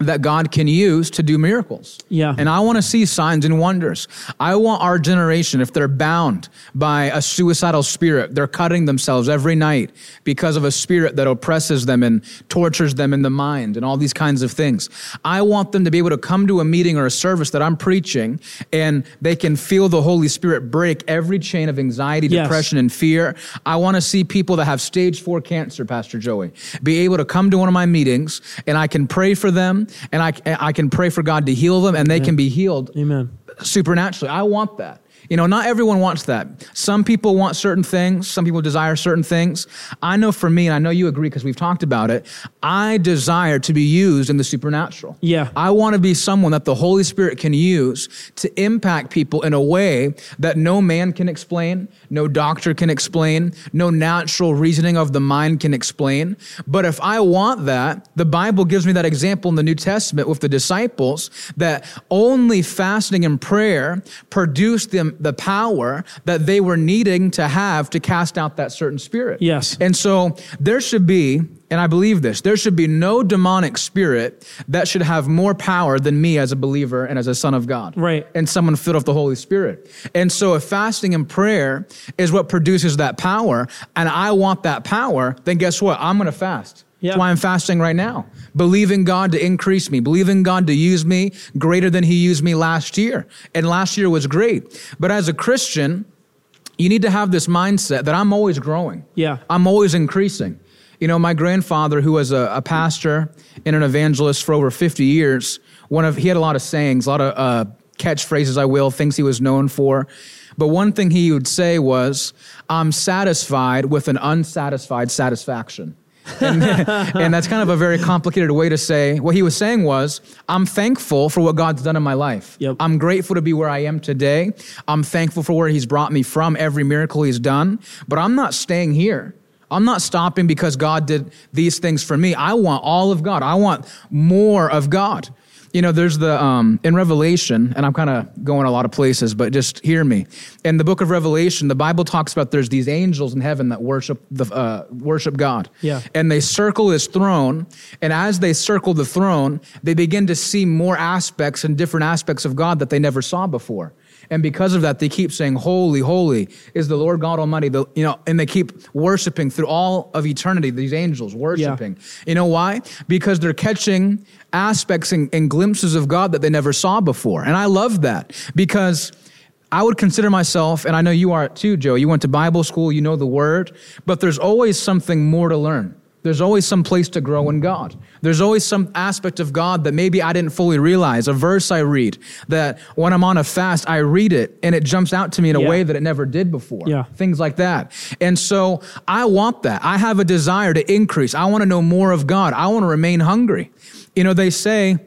that God can use to do miracles. Yeah. And I want to see signs and wonders. I want our generation, if they're bound by a suicidal spirit, they're cutting themselves every night because of a spirit that oppresses them and tortures them in the mind and all these kinds of things. I want them to be able to come to a meeting or a service that I'm preaching and they can feel the Holy Spirit break every chain of anxiety, yes. depression, and fear. I want to see people that have stage four cancer, Pastor Joey, be able to come to one of my meetings and I can pray for them and I, I can pray for God to heal them and they Amen. can be healed Amen. supernaturally. I want that. You know, not everyone wants that. Some people want certain things. Some people desire certain things. I know for me, and I know you agree because we've talked about it, I desire to be used in the supernatural. Yeah. I want to be someone that the Holy Spirit can use to impact people in a way that no man can explain, no doctor can explain, no natural reasoning of the mind can explain. But if I want that, the Bible gives me that example in the New Testament with the disciples that only fasting and prayer produced them the power that they were needing to have to cast out that certain spirit. Yes. And so there should be, and I believe this, there should be no demonic spirit that should have more power than me as a believer and as a son of God. Right. And someone filled with the Holy Spirit. And so if fasting and prayer is what produces that power, and I want that power, then guess what? I'm going to fast. That's why I'm fasting right now. Believing God to increase me, believing God to use me greater than He used me last year. And last year was great. But as a Christian, you need to have this mindset that I'm always growing. Yeah. I'm always increasing. You know, my grandfather, who was a, a pastor and an evangelist for over 50 years, one of he had a lot of sayings, a lot of uh, catchphrases, I will, things he was known for. But one thing he would say was, I'm satisfied with an unsatisfied satisfaction. And, and that's kind of a very complicated way to say what he was saying was, I'm thankful for what God's done in my life. Yep. I'm grateful to be where I am today. I'm thankful for where he's brought me from, every miracle he's done, but I'm not staying here. I'm not stopping because God did these things for me. I want all of God. I want more of God. You know, there's the, um, in Revelation, and I'm kind of going a lot of places, but just hear me. In the book of Revelation, the Bible talks about there's these angels in heaven that worship, the, uh, worship God. Yeah. And they circle his throne. And as they circle the throne, they begin to see more aspects and different aspects of God that they never saw before. And because of that, they keep saying, Holy, holy is the Lord God Almighty. The, you know, and they keep worshiping through all of eternity, these angels worshiping. You know why? Because they're catching aspects and, and glimpses of God that they never saw before. And I love that because I would consider myself, and I know you are too, Joe. You went to Bible school, you know the word, but there's always something more to learn. There's always some place to grow in God. There's always some aspect of God that maybe I didn't fully realize. A verse I read that when I'm on a fast, I read it and it jumps out to me in a Yeah. way that it never did before. Yeah. Things like that. And so I want that. I have a desire to increase. I want to know more of God. I want to remain hungry. You know, they say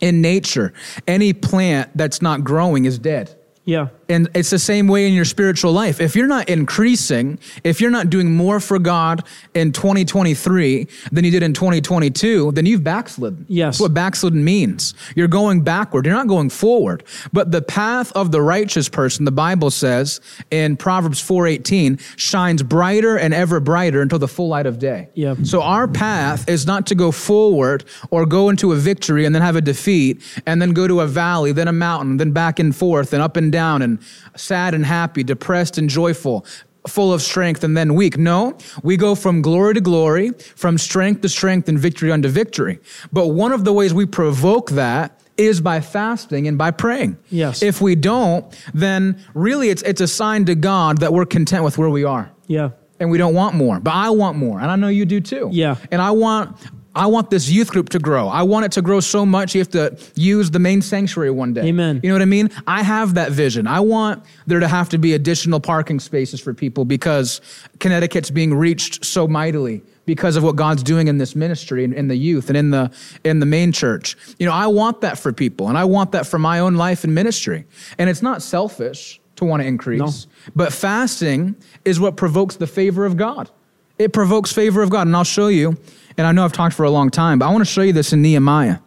in nature, any plant that's not growing is dead. Yeah. And it's the same way in your spiritual life. If you're not increasing, if you're not doing more for God in 2023 than you did in 2022, then you've backslidden. Yes. That's what backslidden means. You're going backward. You're not going forward. But the path of the righteous person, the Bible says in Proverbs 4:18, shines brighter and ever brighter until the full light of day. Yeah. So our path is not to go forward or go into a victory and then have a defeat and then go to a valley, then a mountain, then back and forth and up and down and sad and happy, depressed and joyful. Full of strength and then weak. No, we go from glory to glory, from strength to strength and victory unto victory. But one of the ways we provoke that is by fasting and by praying. Yes. If we don't, then really it's, it's a sign to God that we're content with where we are Yeah. and we don't want more. But I want more, and I know you do too. Yeah. And I want I want this youth group to grow. I want it to grow so much you have to use the main sanctuary one day. Amen. You know what I mean? I have that vision. I want there to have to be additional parking spaces for people because Connecticut's being reached so mightily because of what God's doing in this ministry and in the youth and in the in the main church. You know, I want that for people and I want that for my own life and ministry. And it's not selfish to want to increase, but fasting is what provokes the favor of God. It provokes favor of God. And I'll show you, and I know I've talked for a long time, but I want to show you this in Nehemiah.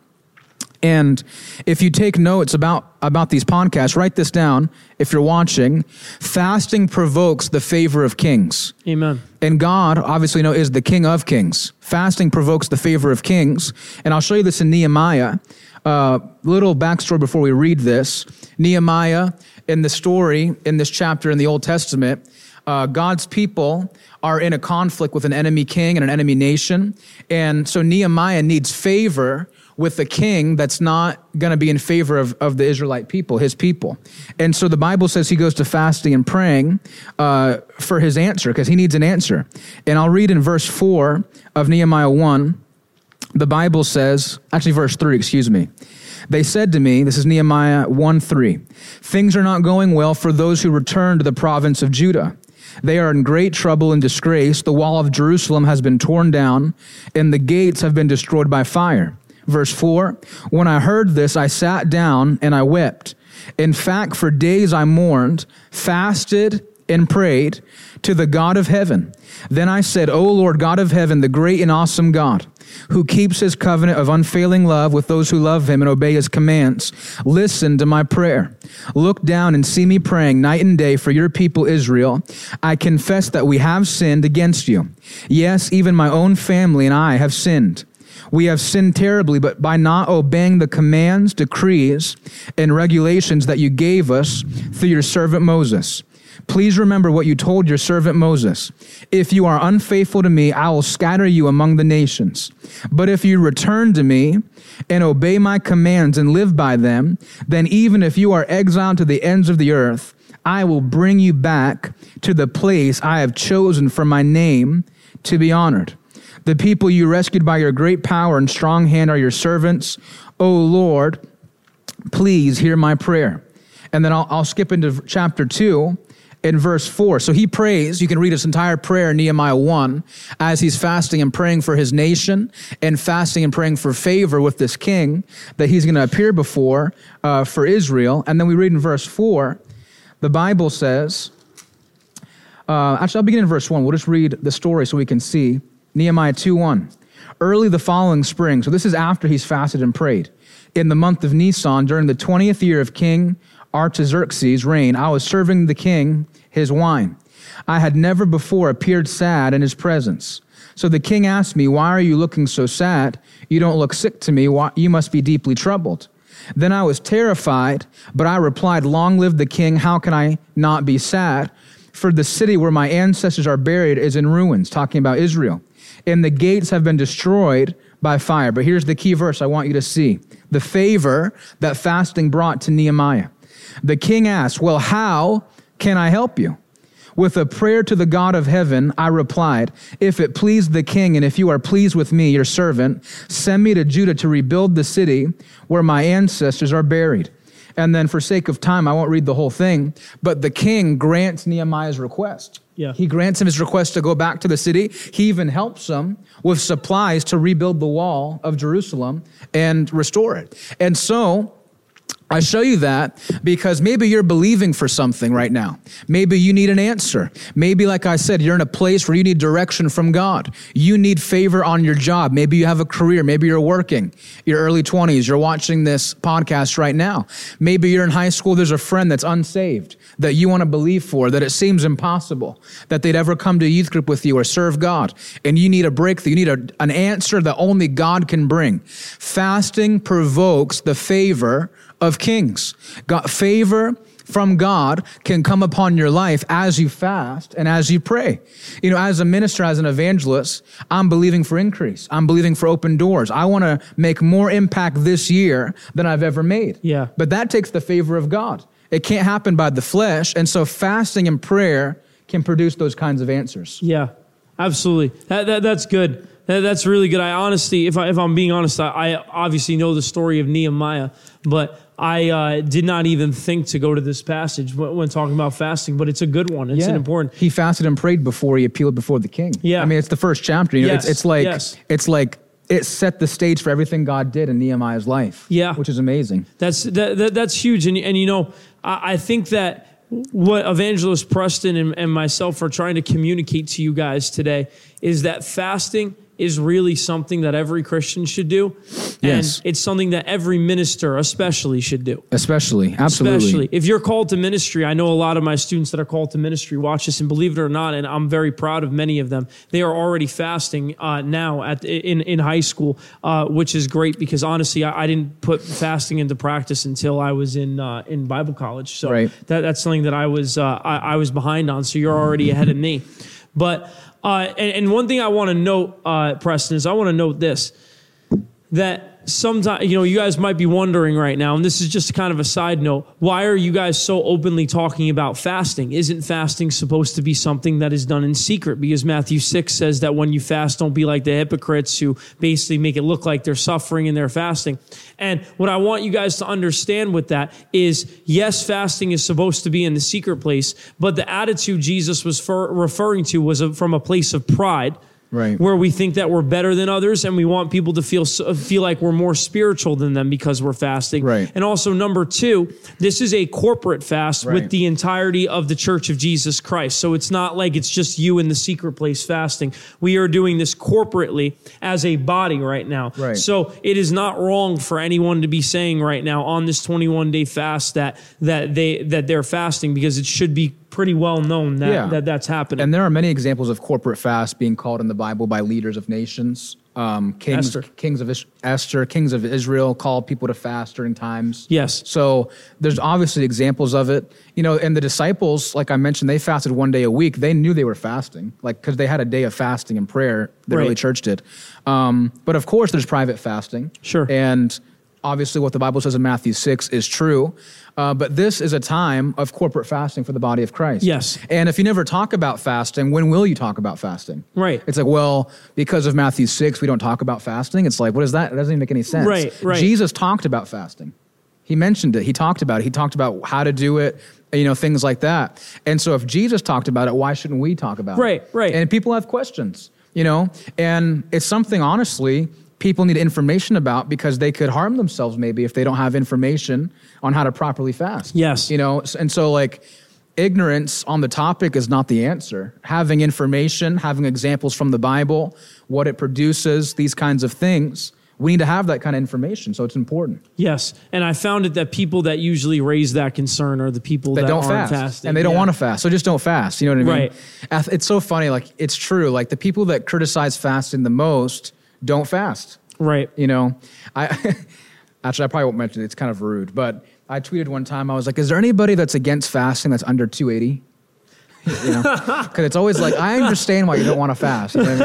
And if you take notes about, about these podcasts, write this down if you're watching. Fasting provokes the favor of kings. Amen. And God, obviously, you know, is the King of Kings. Fasting provokes the favor of kings. And I'll show you this in Nehemiah. Uh, little backstory before we read this. Nehemiah, in the story, in this chapter in the Old Testament, uh, God's people are in a conflict with an enemy king and an enemy nation. And so Nehemiah needs favor with a king that's not going to be in favor of, of the Israelite people, his people. And so the Bible says he goes to fasting and praying uh, for his answer because he needs an answer. And I'll read in verse 4 of Nehemiah 1. The Bible says, actually, verse 3, excuse me. They said to me, this is Nehemiah 1 3, things are not going well for those who return to the province of Judah. They are in great trouble and disgrace. The wall of Jerusalem has been torn down, and the gates have been destroyed by fire. Verse 4 When I heard this, I sat down and I wept. In fact, for days I mourned, fasted, and prayed to the God of heaven. Then I said, O Lord God of heaven, the great and awesome God, who keeps his covenant of unfailing love with those who love him and obey his commands, listen to my prayer. Look down and see me praying night and day for your people Israel. I confess that we have sinned against you. Yes, even my own family and I have sinned. We have sinned terribly, but by not obeying the commands, decrees, and regulations that you gave us through your servant Moses. Please remember what you told your servant Moses. If you are unfaithful to me, I will scatter you among the nations. But if you return to me and obey my commands and live by them, then even if you are exiled to the ends of the earth, I will bring you back to the place I have chosen for my name to be honored. The people you rescued by your great power and strong hand are your servants. O Lord, please hear my prayer. And then I'll, I'll skip into chapter 2, in verse 4. So he prays. You can read his entire prayer Nehemiah 1 as he's fasting and praying for his nation and fasting and praying for favor with this king that he's going to appear before uh, for Israel. And then we read in verse 4, the Bible says, uh, actually, I'll begin in verse 1. We'll just read the story so we can see. Nehemiah 2 1. Early the following spring, so this is after he's fasted and prayed, in the month of Nisan, during the 20th year of King Artaxerxes' reign, I was serving the king his wine. I had never before appeared sad in his presence. So the king asked me, Why are you looking so sad? You don't look sick to me. Why, you must be deeply troubled. Then I was terrified, but I replied, Long live the king. How can I not be sad? For the city where my ancestors are buried is in ruins, talking about Israel. And the gates have been destroyed by fire. But here's the key verse I want you to see the favor that fasting brought to Nehemiah. The king asked, Well, how can I help you? With a prayer to the God of heaven, I replied, If it please the king, and if you are pleased with me, your servant, send me to Judah to rebuild the city where my ancestors are buried. And then, for sake of time, I won't read the whole thing, but the king grants Nehemiah's request. Yeah. He grants him his request to go back to the city. He even helps him with supplies to rebuild the wall of Jerusalem and restore it. And so, I show you that because maybe you're believing for something right now. Maybe you need an answer. Maybe, like I said, you're in a place where you need direction from God. You need favor on your job. Maybe you have a career. Maybe you're working, your early 20s. You're watching this podcast right now. Maybe you're in high school. There's a friend that's unsaved that you want to believe for, that it seems impossible that they'd ever come to a youth group with you or serve God. And you need a breakthrough. You need a, an answer that only God can bring. Fasting provokes the favor of kings. God, favor from God can come upon your life as you fast and as you pray. You know, as a minister, as an evangelist, I'm believing for increase. I'm believing for open doors. I want to make more impact this year than I've ever made. Yeah. But that takes the favor of God. It can't happen by the flesh. And so fasting and prayer can produce those kinds of answers. Yeah, absolutely. That, that that's good. That, that's really good. I honestly, if I if I'm being honest, I, I obviously know the story of Nehemiah, but I uh, did not even think to go to this passage when, when, talking about fasting. But it's a good one. It's yeah. an important. He fasted and prayed before he appealed before the king. Yeah, I mean it's the first chapter. You know, yes. it's, it's like yes. it's like it set the stage for everything God did in Nehemiah's life. Yeah, which is amazing. That's that, that that's huge. And and you know, I, I think that what evangelist Preston and, and myself are trying to communicate to you guys today is that fasting is really something that every Christian should do. And yes. it's something that every minister especially should do. Especially, absolutely. Especially. If you're called to ministry, I know a lot of my students that are called to ministry watch this and believe it or not, and I'm very proud of many of them. They are already fasting uh, now at in, in high school, uh, which is great because honestly, I, I, didn't put fasting into practice until I was in uh, in Bible college. So right. that, that's something that I was uh, I, I was behind on. So you're already ahead of me. But uh, and, and, one thing I want to note, uh, Preston, is I want to note this that sometimes, you know, you guys might be wondering right now, and this is just kind of a side note, why are you guys so openly talking about fasting? Isn't fasting supposed to be something that is done in secret? Because Matthew 6 says that when you fast, don't be like the hypocrites who basically make it look like they're suffering and they're fasting. And what I want you guys to understand with that is yes, fasting is supposed to be in the secret place, but the attitude Jesus was referring to was from a place of pride right. where we think that we're better than others and we want people to feel feel like we're more spiritual than them because we're fasting. Right. And also number 2, this is a corporate fast right. with the entirety of the Church of Jesus Christ. So it's not like it's just you in the secret place fasting. We are doing this corporately as a body right now. Right. So it is not wrong for anyone to be saying right now on this 21 day fast that that they that they're fasting because it should be pretty well known that, yeah. that that's happening. And there are many examples of corporate fast being called in the Bible by leaders of nations. Um, kings, Esther. kings of Esther, kings of Israel called people to fast during times. Yes. So there's obviously examples of it. You know, and the disciples, like I mentioned, they fasted one day a week. They knew they were fasting, like because they had a day of fasting and prayer. The right. early church did. Um, but of course, there's private fasting. Sure. And obviously, what the Bible says in Matthew six is true. Uh, but this is a time of corporate fasting for the body of Christ. Yes. And if you never talk about fasting, when will you talk about fasting? Right. It's like, well, because of Matthew 6, we don't talk about fasting. It's like, what is that? It doesn't even make any sense. Right, right. Jesus talked about fasting. He mentioned it. He talked about it. He talked about how to do it, you know, things like that. And so if Jesus talked about it, why shouldn't we talk about Right, it? right. Right. And people have questions, you know, and it's something, honestly, people need information about because they could harm themselves maybe if they don't have information on how to properly fast. Yes. You know, and so like, ignorance on the topic is not the answer. Having information, having examples from the Bible, what it produces, these kinds of things, we need to have that kind of information. So it's important. Yes, and I found it that people that usually raise that concern are the people That that, don't fast. fasting, And they don't Yeah. want to fast. So just don't fast. You know what I mean? Right. It's so funny. Like, it's true. Like, the people that criticize fasting the most don't fast. Right. You know, I actually, I probably won't mention it. It's kind of rude, but I tweeted one time, I was like, is there anybody that's against fasting that's under 280? You know, because it's always like I understand why you don't want to fast. You know I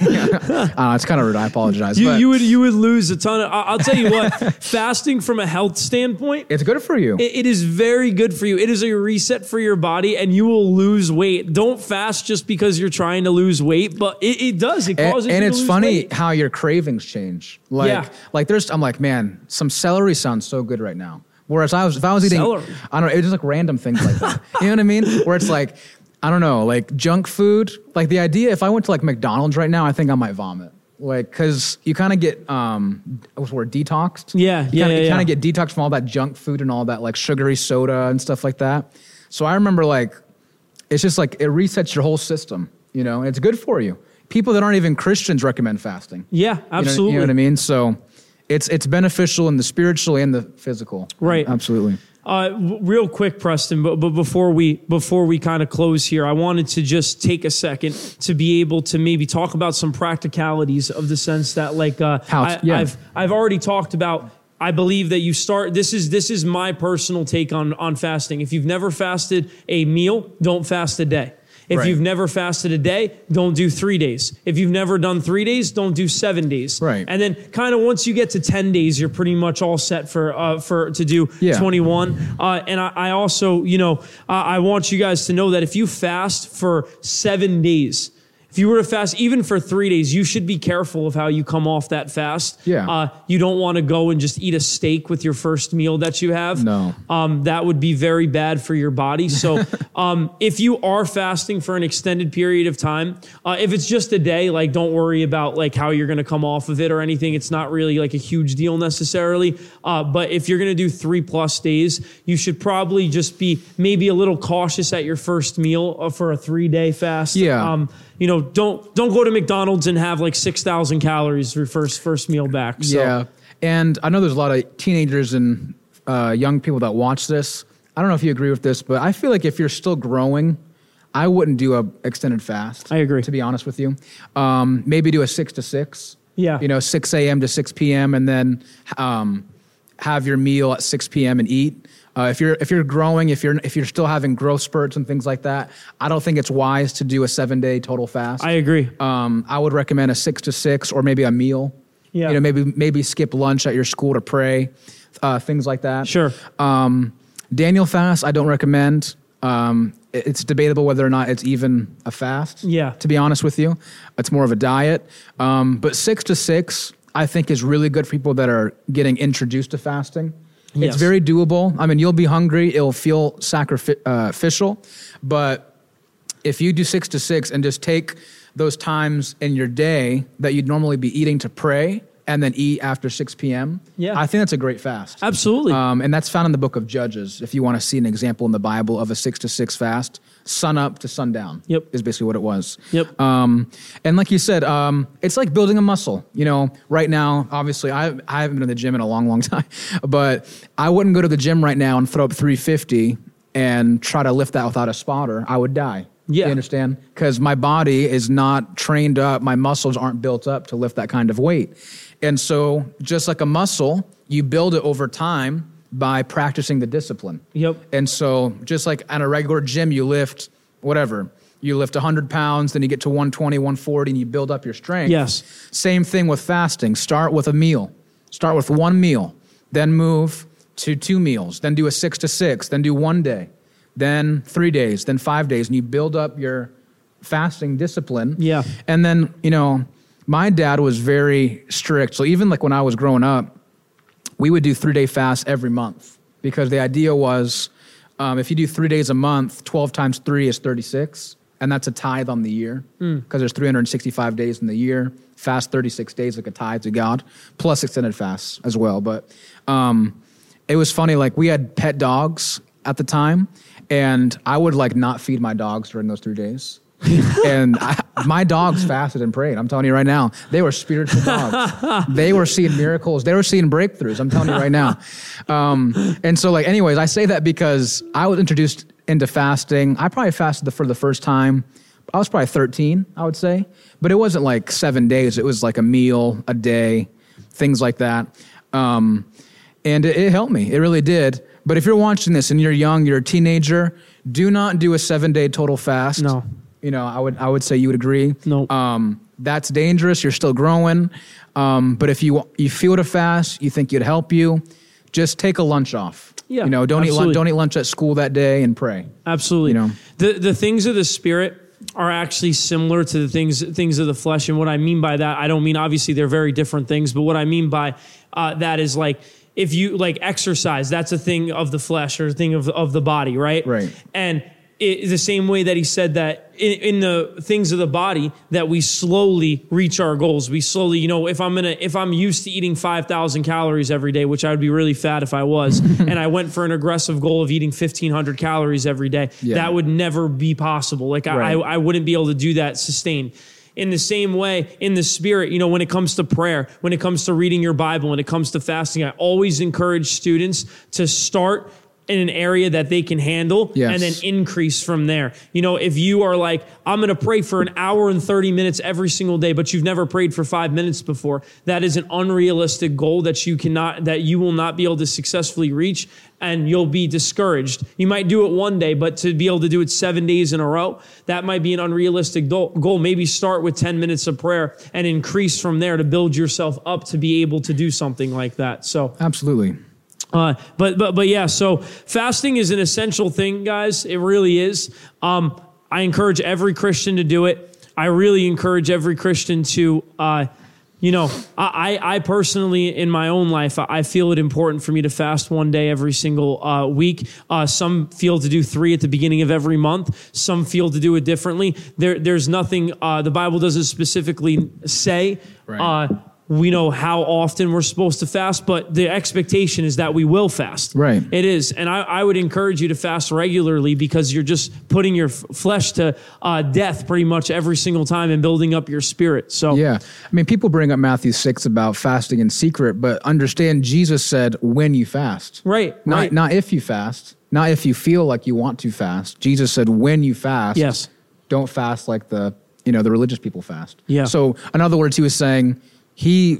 mean? uh, it's kind of rude. I apologize. You, but you would you would lose a ton of. I'll tell you what, fasting from a health standpoint, it's good for you. it- it is very good for you. It is a reset for your body, and you will lose weight. Don't fast just because you're trying to lose weight, but it, it does. It causes. and you to it's funny weight. how your cravings change. Like, Yeah. like there's, I'm like, man, some celery sounds so good right now. Whereas I was, if I was eating, Celery. I don't know, it was just like random things like that. you know what I mean? Where it's like, I don't know, like junk food. Like the idea, if I went to like McDonald's right now, I think I might vomit. Like, cause you kind of get, um, what's the word, detoxed. Yeah, you yeah, kinda, yeah, You kind of get detoxed from all that junk food and all that like sugary soda and stuff like that. So I remember like, it's just like it resets your whole system, you know, and it's good for you. People that aren't even Christians recommend fasting. Yeah, You know- absolutely. You know, what I mean? So it's it's beneficial in the spiritual and the physical. Right. Absolutely. Uh, w- real quick, Preston, but, but before we before we kind of close here, I wanted to just take a second to be able to maybe talk about some practicalities of the sense that, like, uh, How I, yeah. I've I've already talked about. I believe that you start. This is this is my personal take on on fasting. If you've never fasted a meal, don't fast a day. If Right. you've never fasted a day, don't do three days. If you've never done three days, don't do seven days. Right. And then kind of once you get to ten days, you're pretty much all set for uh, for to do Yeah. 21. Uh, and I, I also, you know, uh, I want you guys to know that if you fast for seven days, if you were to fast even for three days, you should be careful of how you come off that fast. Yeah. Uh, you don't want to go and just eat a steak with your first meal that you have. No. Um, that would be very bad for your body. So, um, if you are fasting for an extended period of time, uh, if it's just a day, like don't worry about like how you're going to come off of it or anything. It's not really like a huge deal necessarily. Uh, but if you're going to do three plus days, you should probably just be maybe a little cautious at your first meal uh, for a three day fast. Yeah. Um, you know, don't don't go to McDonald's and have like six thousand calories for your first first meal back. So, Yeah. And I know there's a lot of teenagers and uh, young people that watch this. I don't know if you agree with this, but I feel like if you're still growing, I wouldn't do a extended fast. I agree. To be honest with you, um, maybe do a six to six. Yeah. You know, six a.m. to six p.m. and then um, have your meal at six p.m. and eat. Uh, if you're if you're growing, if you're if you're still having growth spurts and things like that, I don't think it's wise to do a seven day total fast. I agree. Um, I would recommend a six to six or maybe a meal. Yeah. You know, maybe maybe skip lunch at your school to pray, uh, things like that. Sure. Um, Daniel fast, I don't recommend. Um, it- it's debatable whether or not it's even a fast. Yeah. To be honest with you, it's more of a diet. Um, but six to six, I think, is really good for people that are getting introduced to fasting. Yes. It's very doable. I mean, you'll be hungry. It'll feel sacrificial, uh, but if you do six to six and just take those times in your day that you'd normally be eating to pray and then eat after 6 p.m., Yeah. I think that's a great fast. Absolutely. Um, and that's found in the book of Judges. If you want to see an example in the Bible of a six to six fast, sun up to sundown. Yep. Is basically what it was. Yep. Um, and like you said, um, it's like building a muscle. You know, right now, obviously, I, I haven't been to the gym in a long, long time, but I wouldn't go to the gym right now and throw up 350 and try to lift that without a spotter. I would die. Yeah. You understand? Because my body is not trained up, my muscles aren't built up to lift that kind of weight. And so, just like a muscle, you build it over time by practicing the discipline. Yep. And so, just like at a regular gym, you lift whatever. You lift 100 pounds, then you get to 120, 140, and you build up your strength. Yes. Same thing with fasting. Start with a meal. Start with one meal, then move to two meals, then do a six to six, then do one day, then three days, then five days, and you build up your fasting discipline. Yeah. And then, you know, my dad was very strict. So even like when I was growing up, we would do three day fasts every month because the idea was um, if you do three days a month, 12 times three is 36. And that's a tithe on the year because there's 365 days in the year. Fast 36 days like a tithe to God, plus extended fasts as well. But um, it was funny, like we had pet dogs at the time, and I would like not feed my dogs during those three days. and I, my dogs fasted and prayed. I'm telling you right now, they were spiritual dogs. they were seeing miracles. They were seeing breakthroughs. I'm telling you right now. Um, and so, like, anyways, I say that because I was introduced into fasting. I probably fasted for the first time. I was probably 13, I would say, but it wasn't like seven days. It was like a meal a day, things like that. Um, and it, it helped me. It really did. But if you're watching this and you're young, you're a teenager, do not do a seven day total fast. No. You know, I would I would say you would agree. No. Um, that's dangerous. You're still growing. Um, but if you you feel to fast, you think it'd help you, just take a lunch off. Yeah, You know, don't eat lunch. Don't eat lunch at school that day and pray. Absolutely. You know? The the things of the spirit are actually similar to the things things of the flesh. And what I mean by that, I don't mean obviously they're very different things, but what I mean by uh, that is like if you like exercise, that's a thing of the flesh or a thing of of the body, right? Right. And it, the same way that he said that in, in the things of the body that we slowly reach our goals. We slowly, you know, if I'm gonna if I'm used to eating five thousand calories every day, which I would be really fat if I was, and I went for an aggressive goal of eating fifteen hundred calories every day, Yeah. that would never be possible. Like I, Right. I, I wouldn't be able to do that sustained. In the same way, in the spirit, you know, when it comes to prayer, when it comes to reading your Bible, when it comes to fasting, I always encourage students to start in an area that they can handle Yes. and then increase from there. You know, if you are like, I'm going to pray for an hour and 30 minutes every single day, but you've never prayed for five minutes before, that is an unrealistic goal that you cannot, that you will not be able to successfully reach and you'll be discouraged. You might do it one day, but to be able to do it seven days in a row, that might be an unrealistic goal. Maybe start with 10 minutes of prayer and increase from there to build yourself up to be able to do something like that. So, Absolutely. Uh, but but but yeah, so fasting is an essential thing, guys. It really is. Um, I encourage every Christian to do it. I really encourage every Christian to, uh, you know, I I personally in my own life I feel it important for me to fast one day every single uh, week. Uh, some feel to do three at the beginning of every month. Some feel to do it differently. There there's nothing. Uh, the Bible doesn't specifically say. Right. We know how often we're supposed to fast, but the expectation is that we will fast. Right. It is. And I, I would encourage you to fast regularly because you're just putting your f- flesh to uh, death pretty much every single time and building up your spirit. So, Yeah. I mean, people bring up Matthew 6 about fasting in secret, but understand Jesus said when you fast. right. Not, right. not if you fast, not if you feel like you want to fast. Jesus said when you fast. Yes. Don't fast like the, you know, the religious people fast. Yeah. So in other words, he was saying, he,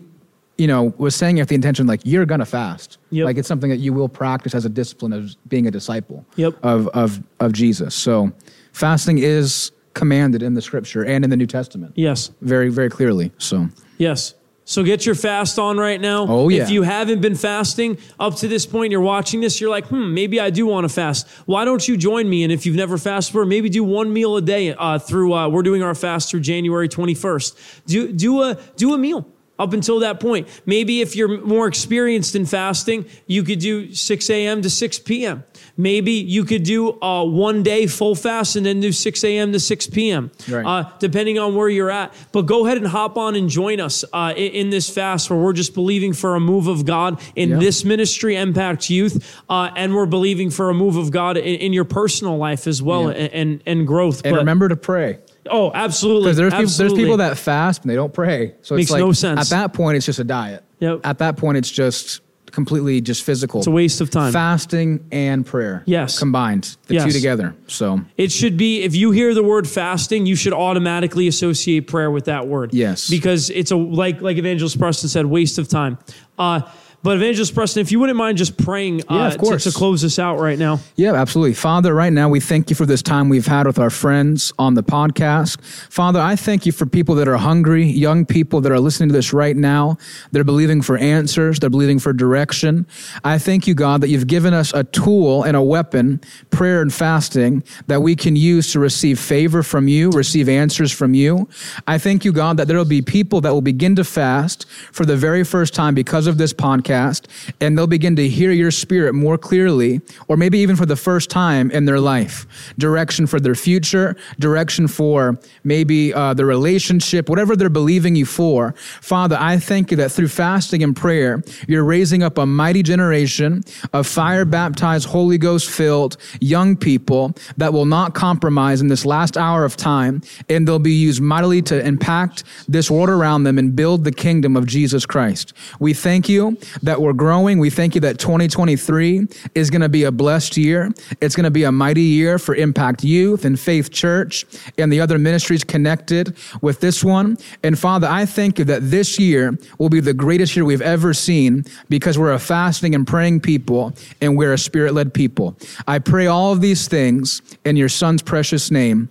you know, was saying with the intention like you're gonna fast. Yep. Like it's something that you will practice as a discipline of being a disciple Yep. of, of, of Jesus. So fasting is commanded in the scripture and in the New Testament. yes. Very, very clearly. So Yes. So get your fast on right now. Oh, yeah. If you haven't been fasting up to this point, you're watching this, you're like, hmm, maybe I do want to fast. Why don't you join me? And if you've never fasted before, maybe do one meal a day uh, through, uh, we're doing our fast through January 21st. Do, do a, do a meal. Up until that point, maybe if you're more experienced in fasting, you could do 6 a.m. to 6 p.m. Maybe you could do uh, one day full fast and then do 6 a.m. to 6 p.m. Right. Uh, depending on where you're at. But go ahead and hop on and join us uh, in, in this fast where we're just believing for a move of God in Yeah. this ministry, Mpact Youth, uh, and we're believing for a move of God in, in your personal life as well Yeah. and, and, and growth. and But- remember to pray. Oh, absolutely. Because there's people, there's people that fast and they don't pray. So Makes it's like no sense. at that point it's just a diet. Yep. At that point it's just completely just physical. It's a waste of time. Fasting and prayer. Yes. Combined. The Yes. two together. So It should be if you hear the word fasting, you should automatically associate prayer with that word. Yes. because it's a like like Evangelist Preston said, waste of time. Uh, but Evangelist Preston, if you wouldn't mind just praying uh, Yeah, of to- course. To, close this out right now. Yeah, absolutely. Father, right now we thank you for this time we've had with our friends on the podcast. Father, I thank you for people that are hungry, young people that are listening to this right now. They're believing for answers, they're believing for direction. I thank you, God, that you've given us a tool and a weapon, prayer and fasting that we can use to receive favor from you, receive answers from you. I thank you, God, that there will be people that will begin to fast for the very first time because of this podcast, and they'll begin to hear your spirit more clearly, or maybe even for the first time in their life. Direction for their future, direction for maybe uh, the relationship, whatever they're believing you for. Father, I thank you that through fasting and prayer, you're raising up a mighty generation of fire baptized, Holy Ghost filled young people that will not compromise in this last hour of time, and they'll be used mightily to impact this world around them and build the kingdom of Jesus Christ. We thank you that we're growing. We thank you that 2023 is going to be a blessed year. It's going to be a mighty year for Mpact Youth and Faith Church and the other ministries connected with this one. And Father, I thank you that this year will be the greatest year we've ever seen because we're a fasting and praying people and we're a spirit led people. I pray all of these things in your son's precious name.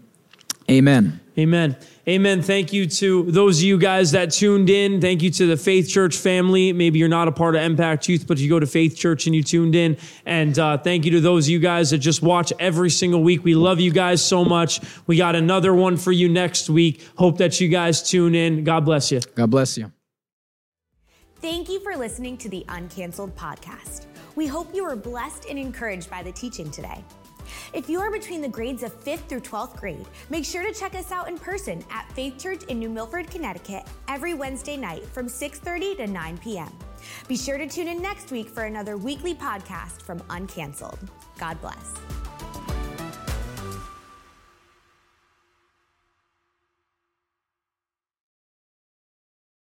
Amen. Amen. Amen. Thank you to those of you guys that tuned in. Thank you to the Faith Church family. Maybe you're not a part of Mpact Youth, but you go to Faith Church and you tuned in. And uh, thank you to those of you guys that just watch every single week. We love you guys so much. We got another one for you next week. Hope that you guys tune in. God bless you. God bless you. Thank you for listening to the Uncanceled podcast. We hope you were blessed and encouraged by the teaching today. If you are between the grades of 5th through 12th grade, make sure to check us out in person at Faith Church in New Milford, Connecticut every Wednesday night from 6:30 to 9 p.m. Be sure to tune in next week for another weekly podcast from Uncanceled. God bless.